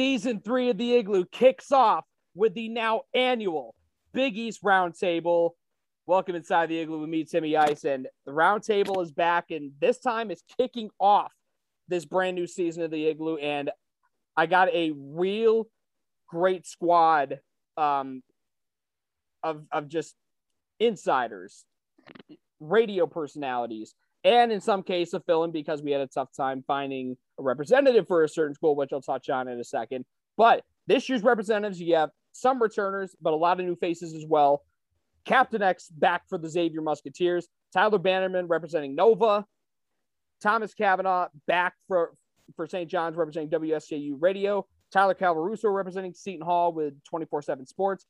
Season three of the Igloo kicks off with the now annual Big East Roundtable. Welcome inside the Igloo with me, Timmy Ice, and the Roundtable is back, and this time it's kicking off this brand new season of the Igloo, and I got a real great squad um, of of just insiders, radio personalities, and in some case a fill-in because we had a tough time finding a representative for a certain school, which I'll touch on in a second. But this year's representatives, you have some returners, but a lot of new faces as well. Captain X back for the Xavier Musketeers. Tyler Bannerman representing Nova. Thomas Kavanaugh back for, for St. John's representing WSJU Radio. Tyler Calvaruso representing Seton Hall with 24 7 Sports.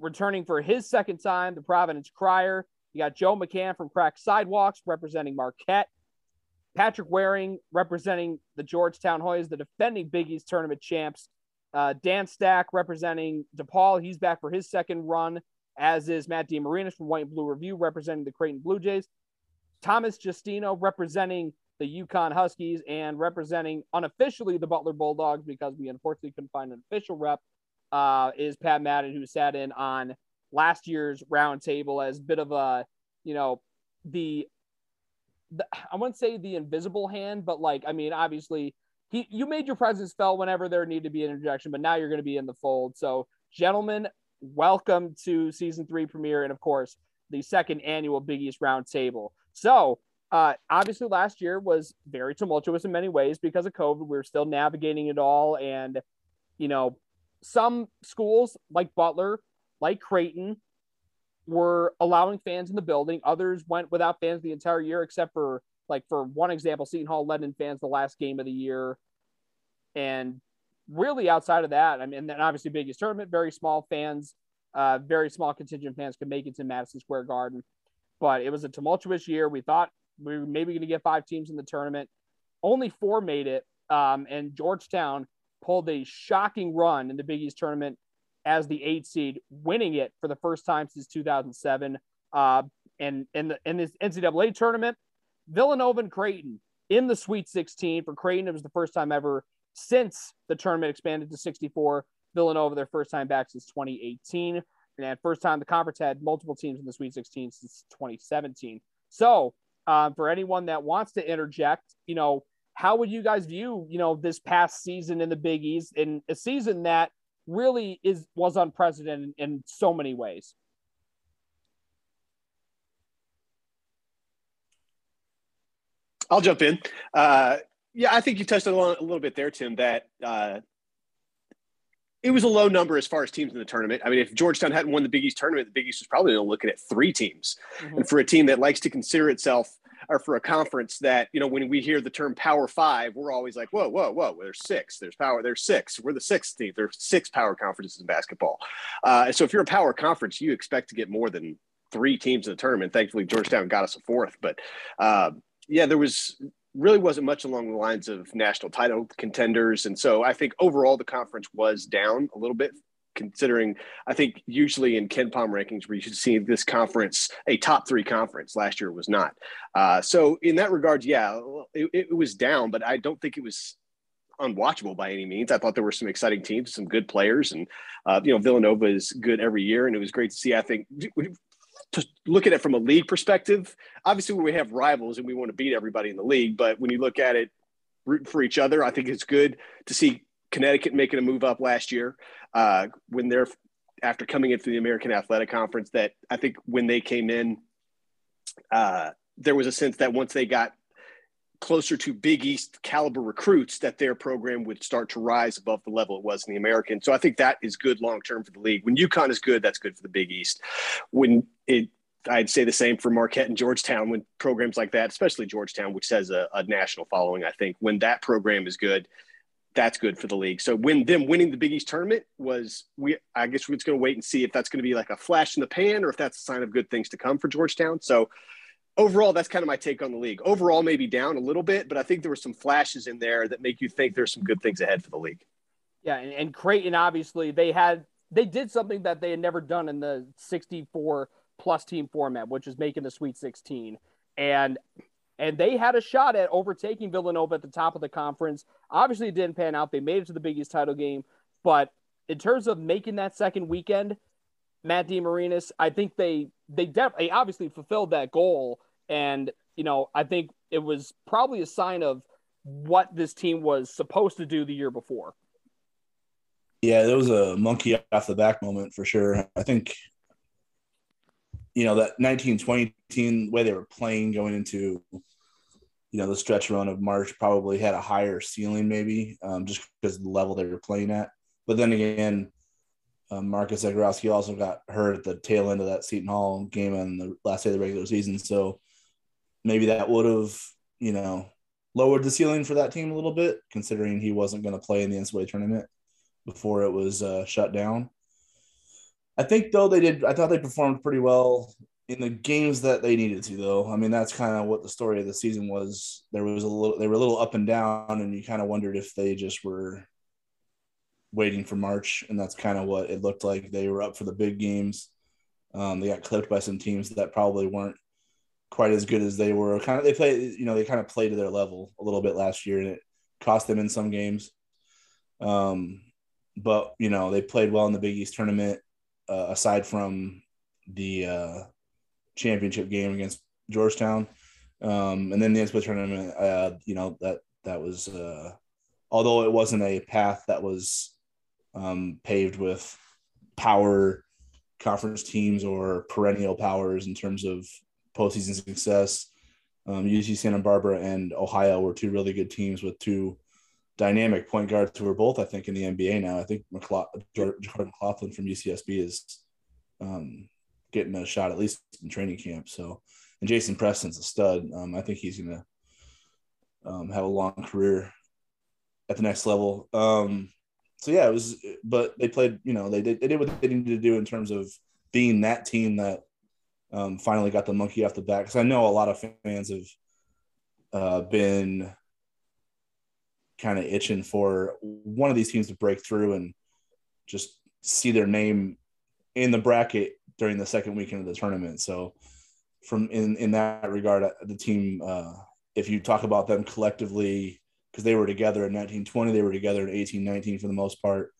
Returning for his second time, the Providence Crier. You got Joe McCann from Cracked Sidewalks representing Marquette. Patrick Waring representing the Georgetown Hoyas, the defending Big East tournament champs. Uh, Dan Stack representing DePaul. He's back for his second run, as is Matt DeMarinis from White and Blue Review representing the Creighton Blue Jays. Thomas Justino representing the UConn Huskies and representing unofficially the Butler Bulldogs because we unfortunately couldn't find an official rep uh, is Pat Madden, who sat in on last year's roundtable as a bit of a, you know, the, the I wouldn't say the invisible hand, but like, I mean, obviously, he you made your presence felt whenever there needed to be an introduction, but now you're going to be in the fold. So, gentlemen, welcome to season three premiere, and of course, the second annual Big East Roundtable. So, uh, obviously, last year was very tumultuous in many ways because of COVID. We were still navigating it all, and you know, some schools like Butler, like Creighton, were allowing fans in the building. Others went without fans the entire year, except for like for one example, Seton Hall let in fans the last game of the year, and really outside of that, I mean, then obviously Big East tournament, very small fans, uh, very small contingent fans could make it to Madison Square Garden, but it was a tumultuous year. We thought we were maybe going to get five teams in the tournament. Only four made it, um, and Georgetown pulled a shocking run in the Big East tournament as the eight seed, winning it for the first time since 2007. Uh, and in the in this NCAA tournament, Villanova and Creighton in the Sweet 16 for Creighton. It was the first time ever since the tournament expanded to 64. Villanova, their first time back since 2018, and first time the conference had multiple teams in the Sweet 16 since 2017. So, um, for anyone that wants to interject, you know, how would you guys view, you know, this past season in the Big East in a season that really is was unprecedented in so many ways? I'll jump in. Uh, yeah, I think you touched on a little bit there, Tim. That uh, it was a low number as far as teams in the tournament. I mean, if Georgetown hadn't won the Big East tournament, the Big East was probably looking at three teams. Mm-hmm. And for a team that likes to consider itself or for a conference that you know when we hear the term power five we're always like whoa whoa whoa there's six there's power there's six we're the sixth team there's six power conferences in basketball. Uh, so if you're a power conference you expect to get more than three teams in the tournament. Thankfully georgetown got us a fourth but uh, yeah there was really wasn't much along the lines of national title contenders. And so i think overall the conference was down a little bit considering I think usually in KenPom rankings where you should see this conference a top three conference. Last year was not. Uh, so in that regard, yeah, it, it, was down, but I don't think it was unwatchable by any means. I thought there were some exciting teams, some good players, and uh, you know Villanova is good every year, and it was great to see. I think. To look at it from a league perspective, obviously we have rivals and we want to beat everybody in the league, but when you look at it rooting for each other, I think it's good to see Connecticut making a move up last year uh, when they're after coming into the American Athletic Conference. That I think when they came in, uh, there was a sense that once they got closer to Big East caliber recruits, that their program would start to rise above the level it was in the American. So I think that is good long term for the league. When UConn is good, that's good for the Big East. When it I'd say the same for Marquette and Georgetown when programs like that, especially Georgetown, which has a, a, national following. I think when that program is good, that's good for the league. So when them winning the Big East tournament was we I guess we're just going to wait and see if that's going to be like a flash in the pan or if that's a sign of good things to come for Georgetown. So overall, that's kind of my take on the league. Overall, maybe down a little bit, but I think there were some flashes in there that make you think there's some good things ahead for the league. Yeah, and, and Creighton obviously they had they did something that they had never done in the 64 plus team format, which is making the Sweet 16. And and they had a shot at overtaking Villanova at the top of the conference. Obviously, it didn't pan out. They made it to the Big East title game, but in terms of making that second weekend, Matt DeMarinis, I think they they definitely obviously fulfilled that goal, and you know I think it was probably a sign of what this team was supposed to do the year before. Yeah, there was a monkey off the back moment for sure. I think you know that 1920 team way they were playing going into you know the stretch run of March probably had a higher ceiling maybe um, just because the level they were playing at. But then again, um, Marcus Zegarowski also got hurt at the tail end of that Seton Hall game on the last day of the regular season, so maybe that would have you know lowered the ceiling for that team a little bit, considering he wasn't going to play in the NCAA tournament before it was uh, shut down. I think though they did. I thought they performed pretty well in the games that they needed to. Though I mean, that's kind of what the story of the season was. There was a little. They were a little up and down, and you kind of wondered if they just were waiting for March, and that's kind of what it looked like. They were up for the big games. Um, they got clipped by some teams that probably weren't quite as good as they were. Kind of they played, you know, they kind of played to their level a little bit last year, and it cost them in some games. Um, but you know, they played well in the Big East tournament uh, aside from the uh, championship game against Georgetown. Um, and then the NCAA tournament, uh, you know, that, that was, uh, although it wasn't a path that was um, paved with power conference teams or perennial powers in terms of postseason success. Um, UC Santa Barbara and Ohio were two really good teams with two dynamic point guards who are both, I think, in the NBA now. I think Jordan McLaughlin from UCSB is um, getting a shot at least in training camp. So, and Jason Preston's a stud. Um, I think he's going to um, have a long career at the next level. Um, so yeah, it was, but they played. You know, they did they did what they needed to do in terms of being that team that um, finally got the monkey off the back. Because I know a lot of fans have uh, been kind of itching for one of these teams to break through and just see their name in the bracket during the second weekend of the tournament. So, from in in that regard, uh, the team, uh, if you talk about them collectively, because they were together in 1920, they were together in 1819 for the most part,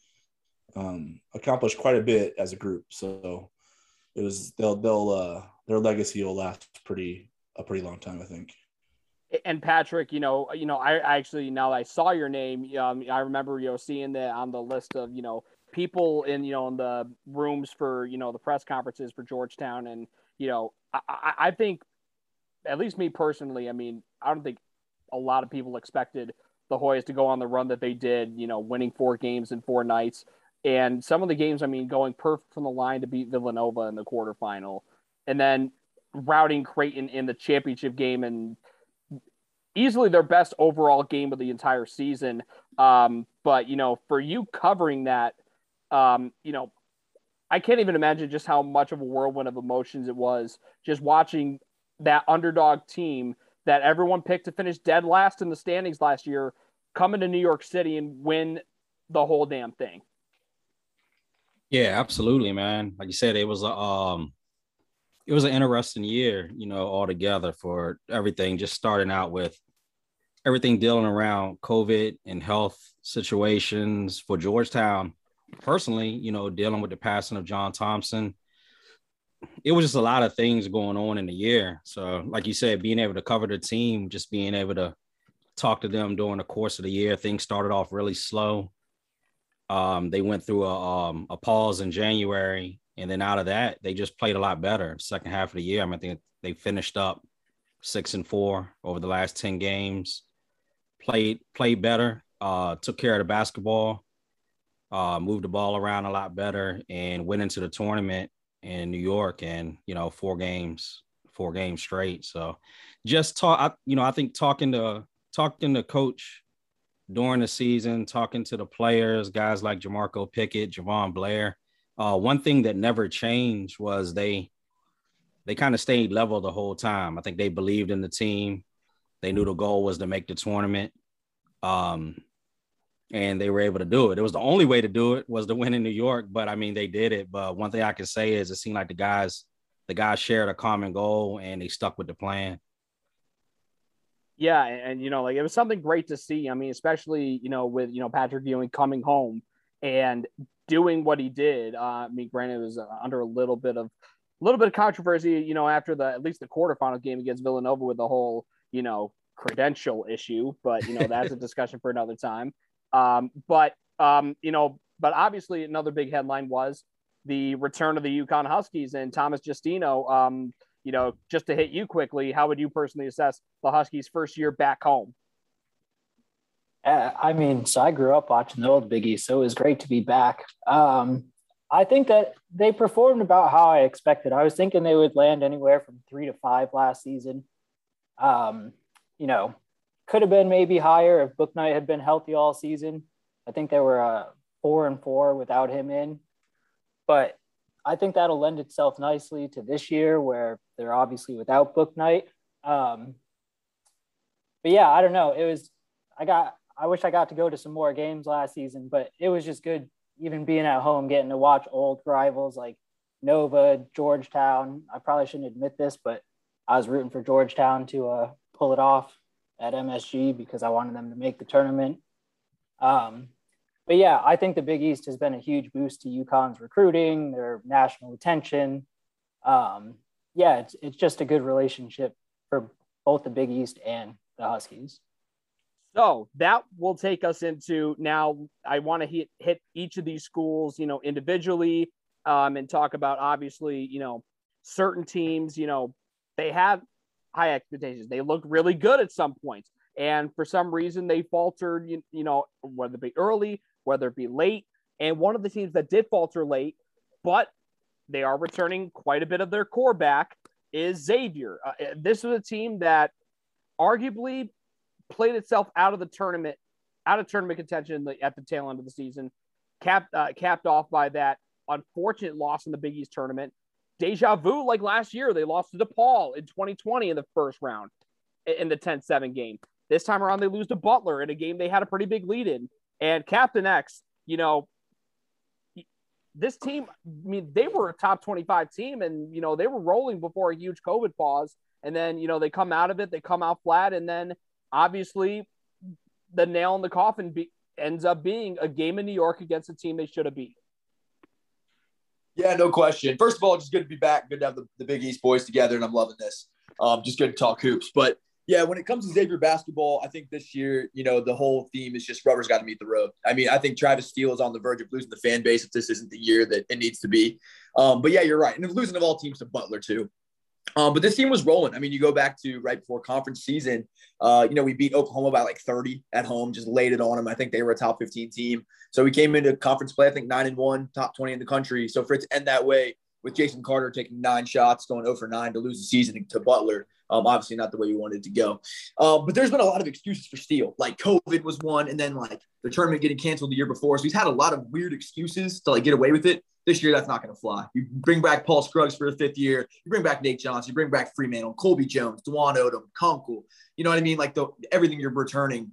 um, accomplished quite a bit as a group. So, it was they'll they'll uh, their legacy will last pretty a pretty long time, I think and Patrick, you know, you know, I, I actually now I saw your name, um, I remember you know seeing that on the list of you know people in you know in the rooms for you know the press conferences for Georgetown, and you know, I, I, I think, at least me personally, I mean, I don't think a lot of people expected the Hoyas to go on the run that they did, you know, winning four games in four nights, and some of the games, I mean, going perfect from the line to beat Villanova in the quarterfinal, and then routing Creighton in the championship game and easily their best overall game of the entire season. Um, but you know, for you covering that, um, you know, I can't even imagine just how much of a whirlwind of emotions it was just watching that underdog team that everyone picked to finish dead last in the standings last year come into New York City and win the whole damn thing. Yeah, absolutely, man. Like you said, it was a um it was an interesting year, you know, altogether for everything. Just starting out with everything dealing around COVID and health situations for Georgetown. Personally, you know, dealing with the passing of John Thompson, it was just a lot of things going on in the year. So, like you said, being able to cover the team, just being able to talk to them during the course of the year, things started off really slow. Um, they went through a, um, a pause in January and then out of that, they just played a lot better. Second half of the year, I mean, I think they finished up six and four over the last 10 games, played, played better, uh, took care of the basketball, uh, moved the ball around a lot better, and went into the tournament in New York and, you know, four games, four games straight. So just talk, I, you know, I think talking to, talking to coach during the season, talking to the players, guys like Jamorko Pickett, Jahvon Blair, uh, one thing that never changed was they they kind of stayed level the whole time. I think they believed in the team. They knew the goal was to make the tournament. Um, and they were able to do it. It was the only way to do it was to win in New York, but I mean they did it. But one thing I can say is it seemed like the guys the guys shared a common goal and they stuck with the plan. Yeah, and you know, like it was something great to see. I mean, especially you know with you know Patrick Ewing coming home and doing what he did. Uh, I mean, granted, it was uh, under a little bit of a little bit of controversy, you know, after the at least the quarterfinal game against Villanova with the whole you know credential issue, but you know that's a discussion for another time. Um, but um, you know, but obviously another big headline was the return of the UConn Huskies and Thomas Justino. Um, you know, just to hit you quickly, how would you personally assess the Huskies' first year back home? Uh, I mean, so I grew up watching the old Big East, so it was great to be back. Um, I think that they performed about how I expected. I was thinking they would land anywhere from three to five last season. Um, you know, could have been maybe higher if Bouknight had been healthy all season. I think they were uh, four and four without him in, but I think that'll lend itself nicely to this year where they're obviously without Bouknight. Um, but yeah, I don't know. It was, I got, I wish I got to go to some more games last season, but it was just good, even being at home, getting to watch old rivals like Nova, Georgetown. I probably shouldn't admit this, but I was rooting for Georgetown to uh, pull it off at MSG because I wanted them to make the tournament. Um, but yeah, I think the Big East has been a huge boost to UConn's recruiting, their national attention. Um, yeah, it's it's just a good relationship for both the Big East and the Huskies. So that will take us into now. I want to hit hit each of these schools, you know, individually, um, and talk about obviously, you know, certain teams. You know, they have high expectations. They look really good at some points, and for some reason they faltered. You, you know, whether it be early, whether it be late. And one of the teams that did falter late, but they are returning quite a bit of their core back, is Xavier. Uh, this was a team that arguably played itself out of the tournament, out of tournament contention at the tail end of the season, capped uh, capped off by that unfortunate loss in the Big East tournament. Deja vu, like last year, they lost to DePaul in 2020 in the first round in the 10 7 game. This time around, they lose to Butler in a game they had a pretty big lead in. And Captain X, you know, this team, I mean, they were a top 25 team and, you know, they were rolling before a huge COVID pause. And then, you know, they come out of it, they come out flat. And then obviously the nail in the coffin be, ends up being a game in New York against a team they should have beat. Yeah, no question. First of all, just good to be back. Good to have the, the Big East boys together, and I'm loving this. Um, just good to talk hoops. But yeah, when it comes to Xavier basketball, I think this year, you know, the whole theme is just rubber's got to meet the road. I mean, I think Travis Steele is on the verge of losing the fan base if this isn't the year that it needs to be. Um, but yeah, you're right. And losing of all teams to Butler, too. Um, but this team was rolling. I mean, you go back to right before conference season, uh, you know, we beat Oklahoma by like 30 at home, just laid it on them. I think they were a top 15 team. So we came into conference play, I think nine and one, top 20 in the country. So for it to end that way with Jason Carter taking nine shots, going over nine to lose the season to Butler, um, obviously not the way you wanted to go. Um, but there's been a lot of excuses for Steele. Like COVID was one, and then like the tournament getting canceled the year before. So he's had a lot of weird excuses to like get away with it. This year, that's not going to fly. You bring back Paul Scruggs for a fifth year. You bring back Nate Johnson. You bring back Freemantle, Colby Jones, Dwon Odom, Kunkel. You know what I mean? Like the everything you're returning,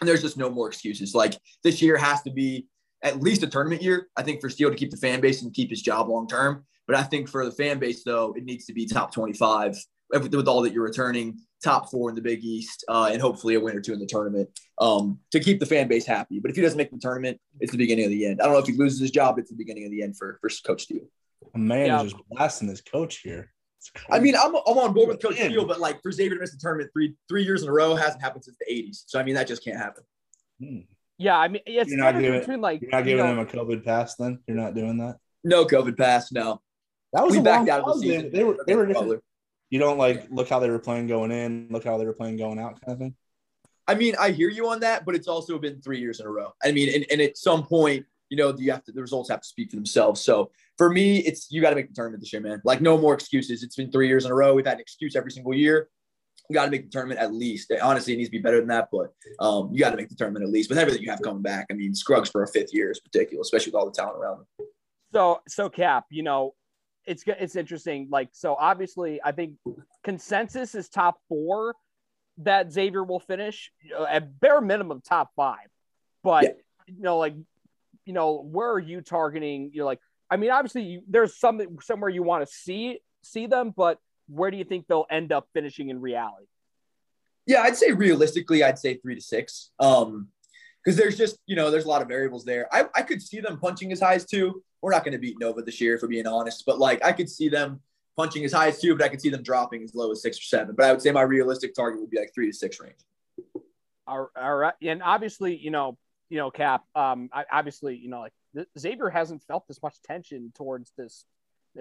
and there's just no more excuses. Like this year has to be at least a tournament year. I think for Steele to keep the fan base and keep his job long term. But I think for the fan base, though, it needs to be top 25 with all that you're returning, top four in the Big East, uh, and hopefully a win or two in the tournament um, to keep the fan base happy. But if he doesn't make the tournament, it's the beginning of the end. I don't know if he loses his job, it's the beginning of the end for, for Coach Steele. A man yeah. is just blasting his coach here. I mean, I'm, I'm on board with Coach Steele, but like for Xavier to miss the tournament three three years in a row hasn't happened since the 80s. So I mean, that just can't happen. Hmm. Yeah, I mean, it's you're not giving, between like you're not giving you know, him a COVID pass. Then you're not doing that. No COVID pass. No. That was we backed out of the season. They were they were different. You don't like look how they were playing going in, look how they were playing going out, kind of thing. I mean, I hear you on that, but it's also been three years in a row. I mean, and, and at some point, you know, you have to the results have to speak for themselves. So for me, it's you got to make the tournament this year, man. Like no more excuses. It's been three years in a row. We've had an excuse every single year. We got to make the tournament at least. Honestly, it needs to be better than that, but um, you got to make the tournament at least with everything you have coming back. I mean, Scruggs for a fifth year is ridiculous, especially with all the talent around him. So, so Cap, you know, it's it's interesting. Like, so obviously, I think consensus is top four that Xavier will finish at bare minimum top five. But yeah. you know, like, you know, where are you targeting? You're like, I mean, obviously, you, there's something somewhere you want to see see them, but where do you think they'll end up finishing in reality? Yeah, I'd say realistically, I'd say three to six. Um, because there's just you know there's a lot of variables there. I, I could see them punching as high as two. We're not going to beat Nova this year, if we're being honest. But like I could see them punching as high as two, but I could see them dropping as low as six or seven. But I would say my realistic target would be like three to six range. All right, and obviously, you know, you know, Cap. Um, obviously, you know, like Xavier hasn't felt this much tension towards this,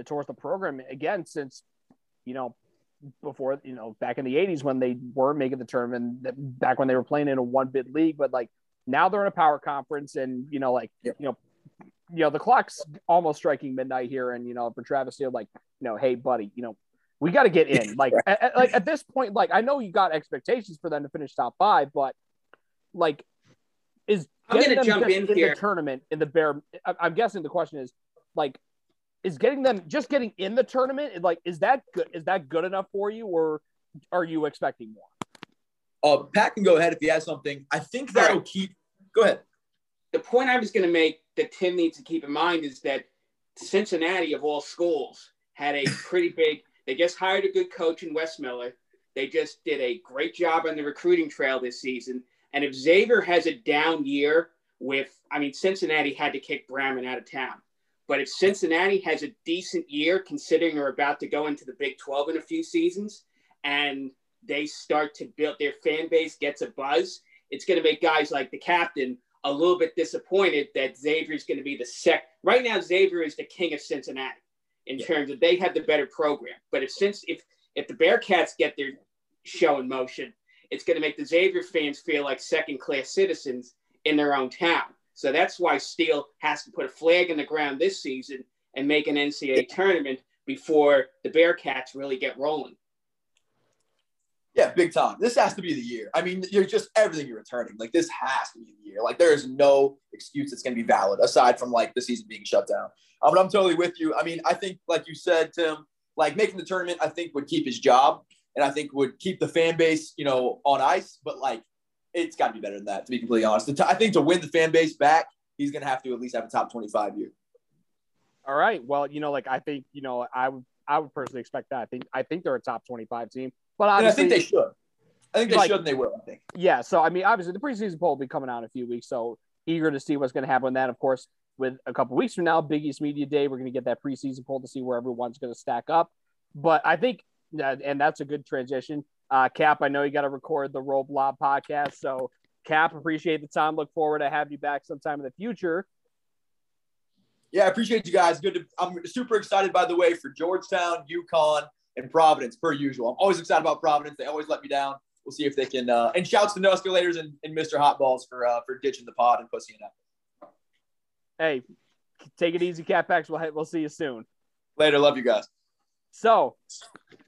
towards the program again since, you know, before you know back in the 80s when they were making the tournament back when they were playing in a one bid league but like now they're in a power conference and you know like you know you know the clock's almost striking midnight here and you know for travis Steele, like you know hey buddy you know we got to get in. Like at, like at this point like i know you got expectations for them to finish top five but like is i'm gonna jump in, in here. the tournament in the bear i'm guessing the question is like is getting them just getting in the tournament like is that good is that good enough for you or are you expecting more? Uh pat can go ahead if he has something. I think that'll right. keep go ahead. The point i was going to make that tim needs to keep in mind is that cincinnati of all schools had a pretty big they just hired a good coach in wes miller. They just did a great job on the recruiting trail this season. And if xavier has a down year with i mean cincinnati had to kick Brannen out of town. But if Cincinnati has a decent year, considering they're about to go into the Big 12 in a few seasons, and they start to build their fan base, gets a buzz, it's going to make guys like the captain a little bit disappointed that Xavier is going to be the sec. Right now, Xavier is the king of Cincinnati in terms of they have the better program. But if since if if the Bearcats get their show in motion, it's going to make the Xavier fans feel like second class citizens in their own town. So that's why Steele has to put a flag in the ground this season and make an NCAA tournament before the Bearcats really get rolling. Yeah, big time. This has to be the year. I mean, you're just everything you're returning. Like this has to be the year. Like there is no excuse that's going to be valid aside from like the season being shut down. Um, but I'm totally with you. I mean, I think like you said, Tim, like making the tournament, I think would keep his job and I think would keep the fan base, you know, on ice. But like it's got to be better than that, to be completely honest. I think to win the fan base back, he's going to have to at least have a top 25 year. All right. Well, you know, like I think, you know, I would, I would personally expect that. I think, I think they're a top 25 team, but I think they should. I think they like, should and they will, I think. Yeah. So, I mean, obviously the preseason poll will be coming out in a few weeks. So eager to see what's going to happen with that. Of course, with a couple weeks from now, Big East Media Day, we're going to get that preseason poll to see where everyone's going to stack up. But I think, and that's a good transition. Uh, Cap, I know you got to record the Roll Blob podcast. So Cap, appreciate the time. Look forward to have you back sometime in the future. Yeah, I appreciate you guys. Good. To, I'm super excited, by the way, for Georgetown, UConn, and Providence, per usual. I'm always excited about Providence. They always let me down. We'll see if they can. Uh, and shouts to No Escalators and, and Mr. Hotballs for uh, for ditching the pod and pussy up. Hey, take it easy, Capex. We'll we'll see you soon. Later. Love you guys. So,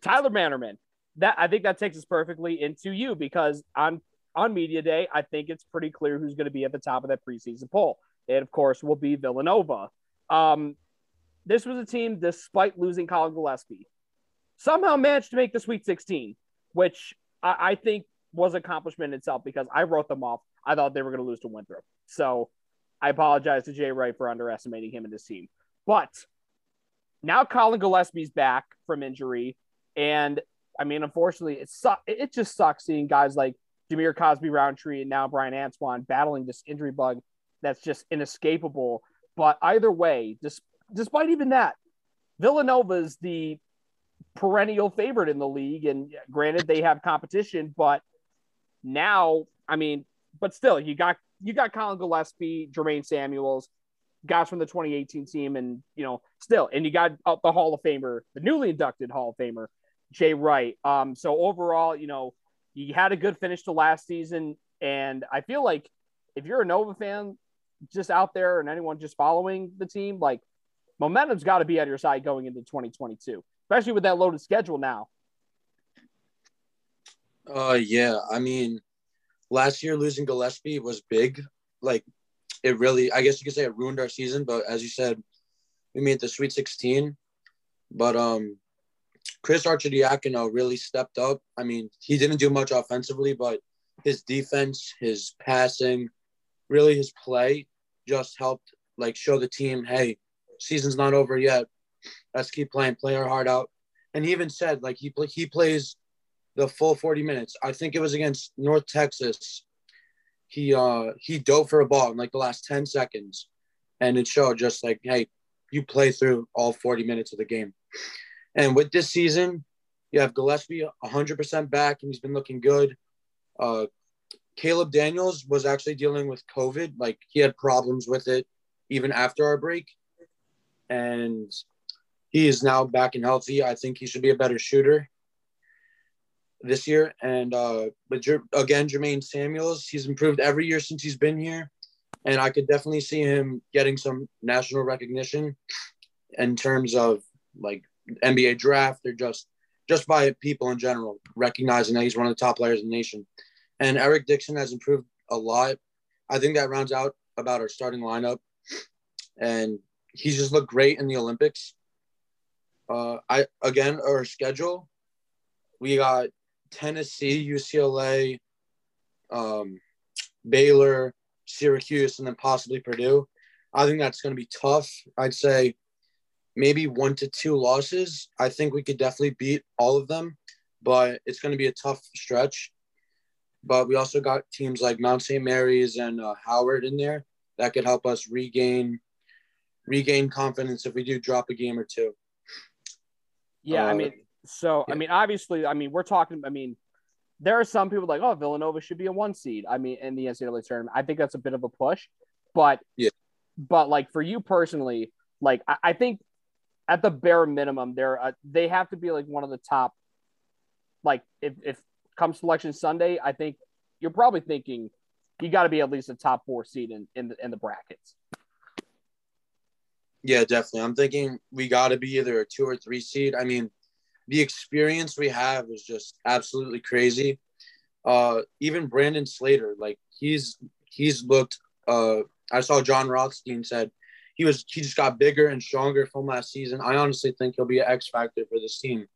Tyler Bannerman. That I think that takes us perfectly into you because on on media day, I think it's pretty clear who's going to be at the top of that preseason poll. It, of course, will be Villanova. Um, this was a team, despite losing Collin Gillespie, somehow managed to make the Sweet 16, which I, I think was accomplishment itself because I wrote them off. I thought they were going to lose to Winthrop. So I apologize to Jay Wright for underestimating him and his team. But now Collin Gillespie's back from injury. And I mean, unfortunately, it, su- it just sucks seeing guys like Dhamir Cosby Roundtree and now Bryan Antoine battling this injury bug that's just inescapable. But either way, despite even that, Villanova is the perennial favorite in the league. And granted, they have competition, but now, I mean, but still, you got you got Collin Gillespie, Jermaine Samuels, guys from the 2018 team, and you know, still, and you got the Hall of Famer, the newly inducted Hall of Famer, Jay Wright. Um, so overall, you know, you had a good finish to last season, and I feel like if you're a Nova fan, just out there and anyone just following the team, like momentum's got to be on your side going into 2022, especially with that loaded schedule now. Uh, yeah. I mean, last year losing Gillespie was big. Like, it really, I guess you could say it ruined our season. But as you said, we made the Sweet 16. But um, Chris Arcidiacono really stepped up. I mean, he didn't do much offensively, but his defense, his passing, really his play just helped like show the team, hey, season's not over yet. Let's keep playing, play our heart out. And he even said like he he plays the full 40 minutes. I think it was against North Texas. He uh he dove for a ball in like the last 10 seconds. And it showed just like, hey, you play through all 40 minutes of the game. And with this season, you have Gillespie 100% back, and he's been looking good. Uh, Caleb Daniels was actually dealing with COVID. Like he had problems with it even after our break. And he is now back and healthy. I think he should be a better shooter this year. And uh, but again, Jermaine Samuels, he's improved every year since he's been here, and I could definitely see him getting some national recognition in terms of like NBA draft or just just by people in general recognizing that he's one of the top players in the nation. And Eric Dixon has improved a lot. I think that rounds out about our starting lineup, and he's just looked great in the Olympics. Uh, I again our schedule, we got Tennessee, UCLA, um, Baylor, Syracuse, and then possibly Purdue. I think that's going to be tough. I'd say maybe one to two losses. I think we could definitely beat all of them, but it's going to be a tough stretch. But we also got teams like Mount St. Mary's and uh, Howard in there that could help us regain regain confidence if we do drop a game or two. Yeah, uh, I mean, so yeah. I mean, obviously, I mean, we're talking. I mean, there are some people like, oh, Villanova should be a one seed. I mean, in the NCAA tournament, I think that's a bit of a push, but yeah, but like for you personally, like I, I think at the bare minimum, they're uh, they have to be like one of the top. Like if if comes selection Sunday, I think you're probably thinking you got to be at least a top four seed in in the, in the brackets. Yeah, definitely. I'm thinking we got to be either a two or three seed. I mean, the experience we have is just absolutely crazy. Uh, even Brandon Slater, like he's he's looked. Uh, I saw Jon Rothstein said he was he just got bigger and stronger from last season. I honestly think he'll be an X factor for this team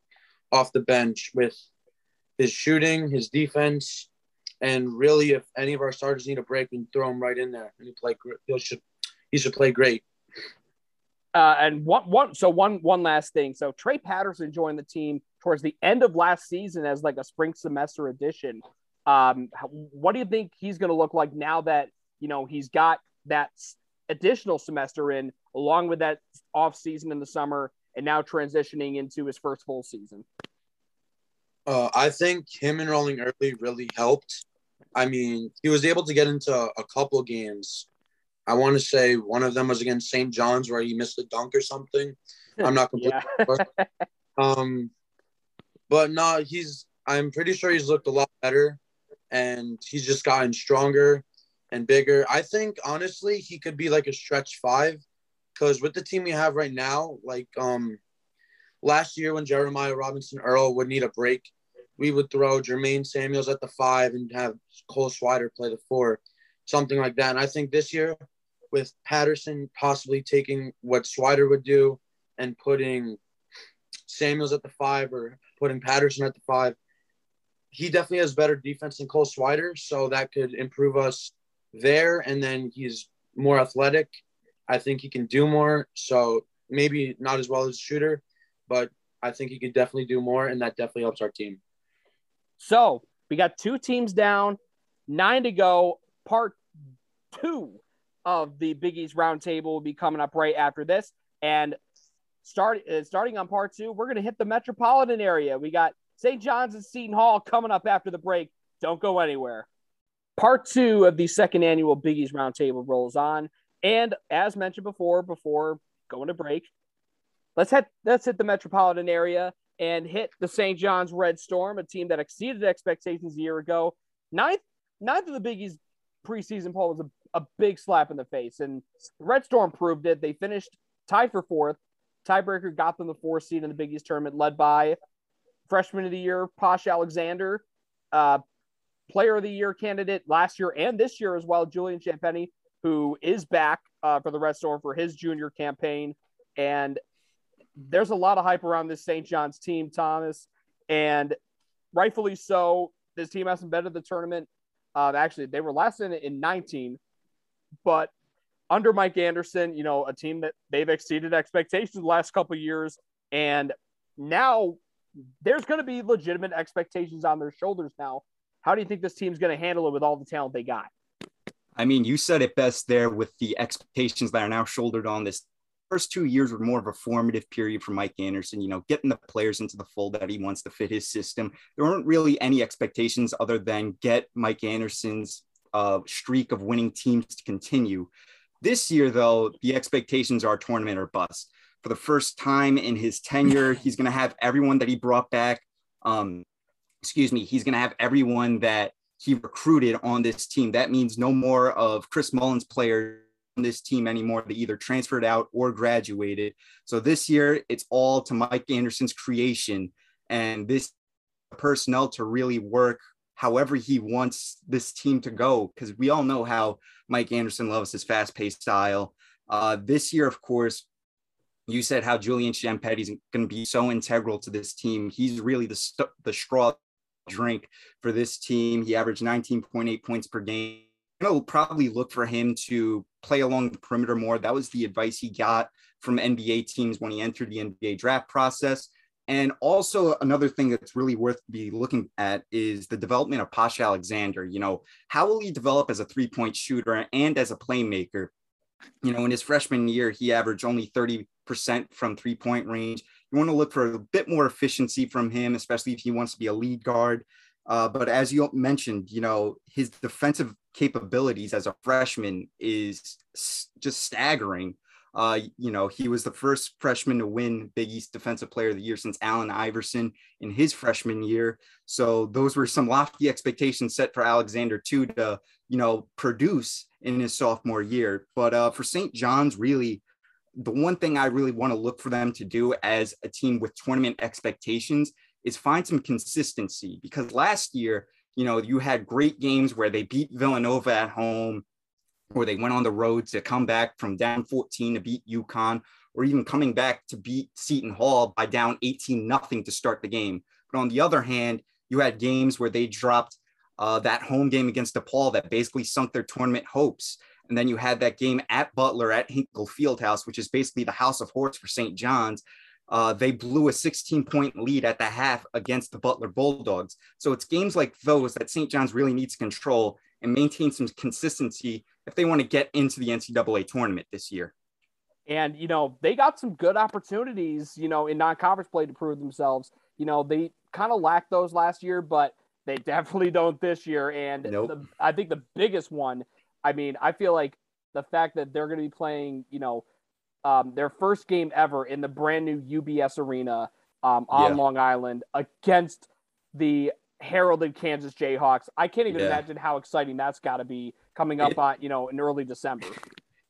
off the bench with his shooting, his defense, and really, if any of our starters need a break, we throw him right in there and he play. He should he should play great. Uh, and one, one, so one, one last thing. So Trey Patterson joined the team towards the end of last season as like a spring semester addition. Um, what do you think he's going to look like now that you know he's got that additional semester in, along with that off season in the summer, and now transitioning into his first full season? Uh, I think him enrolling early really helped. I mean, he was able to get into a couple games I want to say one of them was against St. John's where he missed a dunk or something. I'm not completely sure. Um, but no, he's. I'm pretty sure he's looked a lot better, and he's just gotten stronger and bigger. I think honestly he could be like a stretch five, because with the team we have right now, like um, last year when Jeremiah Robinson Earl would need a break, we would throw Jermaine Samuels at the five and have Cole Swider play the four, something like that. And I think this year with Patterson possibly taking what Swider would do and putting Samuels at the five or putting Patterson at the five. He definitely has better defense than Cole Swider, so that could improve us there. And then he's more athletic. I think he can do more. So maybe not as well as shooter, but I think he could definitely do more, and that definitely helps our team. So we got two teams down, nine to go. Part two of the Big East roundtable will be coming up right after this. And start uh, starting on part two, we're going to hit the metropolitan area. We got St. John's and Seton Hall coming up after the break. Don't go anywhere. Part two of the second annual Big East roundtable rolls on. And as mentioned before, before going to break, let's hit let's hit the metropolitan area and hit the St. John's Red Storm, a team that exceeded expectations a year ago. Ninth, ninth of the Big East preseason poll was a a big slap in the face. And Red Storm proved it. They finished tied for fourth. Tiebreaker got them the fourth seed in the Big East tournament, led by freshman of the year, Posh Alexander, uh, player of the year candidate last year and this year as well, Julian Champagnie, who is back uh, for the Red Storm for his junior campaign. And there's a lot of hype around this St. John's team, Thomas, and rightfully so. This team hasn't been to the tournament. Uh, actually, they were last in it in 19, but under Mike Anderson, you know, a team that they've exceeded expectations the last couple years, and now there's going to be legitimate expectations on their shoulders now. How do you think this team's going to handle it with all the talent they got? I mean, you said it best there with the expectations that are now shouldered on this. First two years were more of a formative period for Mike Anderson, you know, getting the players into the fold that he wants to fit his system. There weren't really any expectations other than get Mike Anderson's uh, streak of winning teams to continue. This year, though, the expectations are tournament or bust. For the first time in his tenure, he's going to have everyone that he brought back. Um, excuse me, he's going to have everyone that he recruited on this team. That means no more of Chris Mullin's players on this team anymore. They either transferred out or graduated. So this year, it's all to Mike Anderson's creation and this personnel to really work however he wants this team to go because we all know how Mike Anderson loves his fast-paced style. Uh, this year, of course, you said how Julian Champagnie is going to be so integral to this team. He's really the st- the straw drink for this team. He averaged 19.8 points per game. I'll probably look for him to play along the perimeter more. That was the advice he got from NBA teams when he entered the NBA draft process. And also another thing that's really worth be looking at is the development of Posh Alexander. You know, how will he develop as a three-point shooter and as a playmaker? You know, in his freshman year, he averaged only 30% from three-point range. You want to look for a bit more efficiency from him, especially if he wants to be a lead guard. Uh, but as you mentioned, you know, his defensive capabilities as a freshman is just staggering. Uh, you know, he was the first freshman to win Big East Defensive Player of the Year since Allen Iverson in his freshman year. So those were some lofty expectations set for Alexander too to, you know, produce in his sophomore year. But uh, for St. John's, really, the one thing I really want to look for them to do as a team with tournament expectations is find some consistency because last year, you know, you had great games where they beat Villanova at home or they went on the road to come back from down 14 to beat UConn, or even coming back to beat Seton Hall by down 18 nothing to start the game. But on the other hand, you had games where they dropped uh, that home game against DePaul that basically sunk their tournament hopes. And then you had that game at Butler at Hinkle Fieldhouse, which is basically the house of horse for St. John's. Uh, they blew a 16 point lead at the half against the Butler Bulldogs. So it's games like those that St. John's really needs to control and maintain some consistency if they want to get into the NCAA tournament this year. And, you know, they got some good opportunities, you know, in non conference play to prove themselves. You know, they kind of lacked those last year, but they definitely don't this year. And nope. the, I think the biggest one, I mean, I feel like the fact that they're going to be playing, you know, um, their first game ever in the brand new UBS Arena um, on yeah. Long Island against the heralded Kansas Jayhawks. I can't even yeah. imagine how exciting that's got to be coming up it, on you know in early December.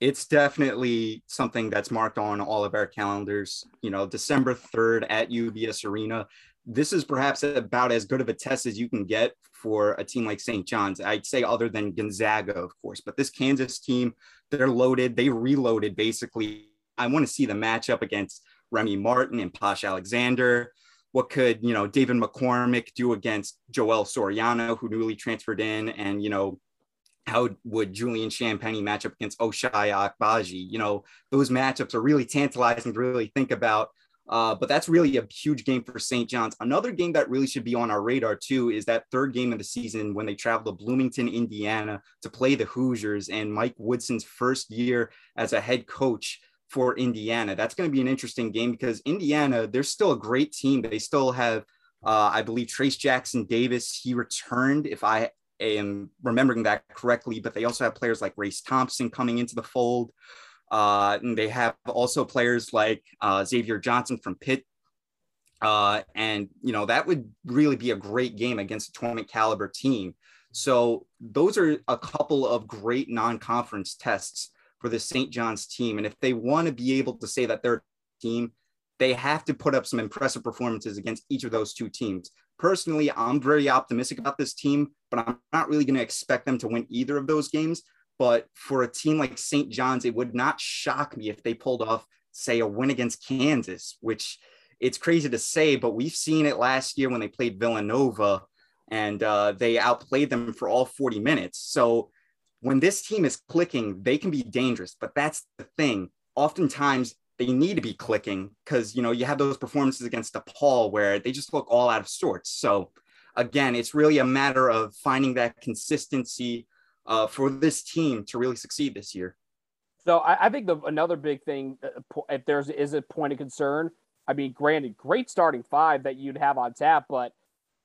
It's definitely something that's marked on all of our calendars. You know, December third at UBS Arena. This is perhaps about as good of a test as you can get for a team like St. John's. I'd say other than Gonzaga, of course, but this Kansas team, they're loaded. They reloaded basically. I want to see the matchup against Remy Martin and Posh Alexander what could you know David McCormack do against Joel Soriano, who newly transferred in, and you know how would Julian Champagnie match up against Ochai Agbaji? You know those matchups are really tantalizing to really think about. Uh, but that's really a huge game for St. John's. Another game that really should be on our radar too is that third game of the season when they travel to Bloomington, Indiana to play the Hoosiers and Mike Woodson's first year as a head coach for Indiana. That's going to be an interesting game because Indiana, they're still a great team. They still have, uh, I believe, Trayce Jackson Davis. He returned, if I am remembering that correctly, but they also have players like Race Thompson coming into the fold. Uh, and they have also players like uh, Xavier Johnson from Pitt. Uh, and, you know, that would really be a great game against a tournament caliber team. So those are a couple of great non-conference tests for the St. John's team. And if they want to be able to say that they're a team, they have to put up some impressive performances against each of those two teams. Personally, I'm very optimistic about this team, but I'm not really going to expect them to win either of those games. But for a team like St. John's, it would not shock me if they pulled off, say, a win against Kansas, which it's crazy to say, but we've seen it last year when they played Villanova and uh, they outplayed them for all 40 minutes. So when this team is clicking, they can be dangerous. But that's the thing. Oftentimes, they need to be clicking because you know you have those performances against DePaul where they just look all out of sorts. So again, it's really a matter of finding that consistency uh, for this team to really succeed this year. So I, I think the another big thing, uh, if there's is a point of concern, I mean, granted, great starting five that you'd have on tap, but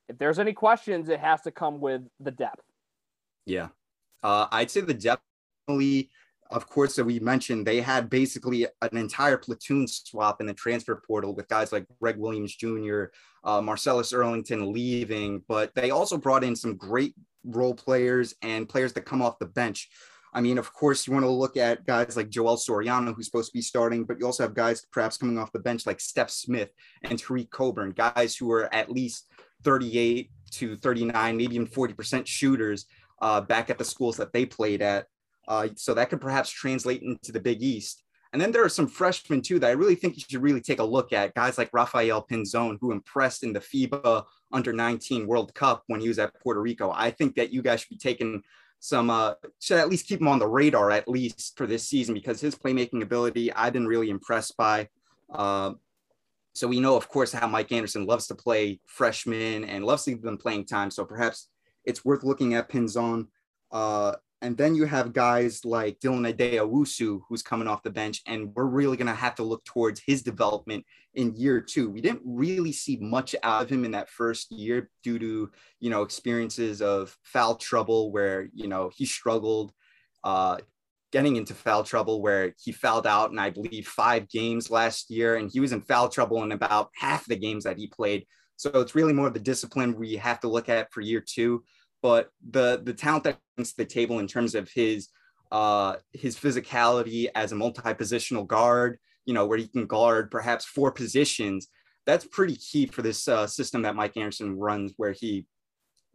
if there's any questions, it has to come with the depth. Yeah, uh, I'd say the definitely, Of course, that we mentioned, they had basically an entire platoon swap in the transfer portal with guys like Greg Williams Jr., uh, Marcellus Earlington leaving, but they also brought in some great role players and players that come off the bench. I mean, of course, you want to look at guys like Joel Soriano, who's supposed to be starting, but you also have guys perhaps coming off the bench like Stef Smith and Tareq Coburn, guys who are at least 38 to 39, maybe even 40% shooters uh, back at the schools that they played at. Uh, so that could perhaps translate into the Big East. And then there are some freshmen too that I really think you should really take a look at. Guys like Rafael Pinzon, who impressed in the FIBA Under 19 World Cup when he was at Puerto Rico. I think that you guys should be taking some, uh, should at least keep him on the radar at least for this season because his playmaking ability I've been really impressed by. Uh, so we know, of course, how Mike Anderson loves to play freshmen and loves to give them playing time. So perhaps it's worth looking at Pinzon. Uh, and then you have guys like Dylan Addae-Wusu, who's coming off the bench, and we're really going to have to look towards his development in year two. We didn't really see much out of him in that first year due to, you know, experiences of foul trouble where, you know, he struggled uh, getting into foul trouble where he fouled out in, I believe, five games last year, and he was in foul trouble in about half the games that he played. So it's really more of the discipline we have to look at for year two but the the talent that brings to the table in terms of his uh, his physicality as a multi-positional guard, you know, where he can guard perhaps four positions. That's pretty key for this uh, system that Mike Anderson runs, where he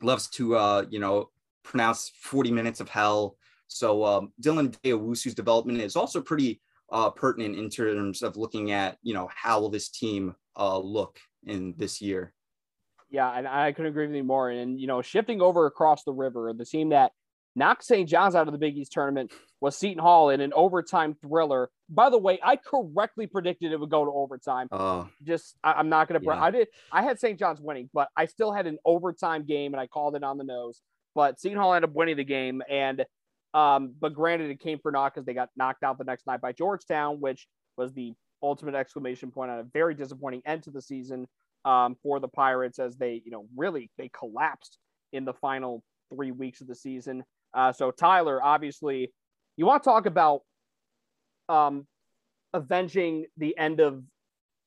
loves to, uh, you know, pronounce 40 minutes of hell. So um, Dylan Addae-Wusu's development is also pretty uh, pertinent in terms of looking at, you know, how will this team uh, look in this year. Yeah, and I couldn't agree with you more. And you know, shifting over across the river, the team that knocked St. John's out of the Big East tournament was Seton Hall in an overtime thriller. By the way, I correctly predicted it would go to overtime. Uh, Just I, am not going to. Yeah. I did. I had St. John's winning, but I still had an overtime game, and I called it on the nose. But Seton Hall ended up winning the game, and um, but granted, it came for naught because they got knocked out the next night by Georgetown, which was the ultimate exclamation point on a very disappointing end to the season um, for the Pirates as they, you know, really they collapsed in the final three weeks of the season. Uh, so Tyler, obviously, you want to talk about um, avenging the end of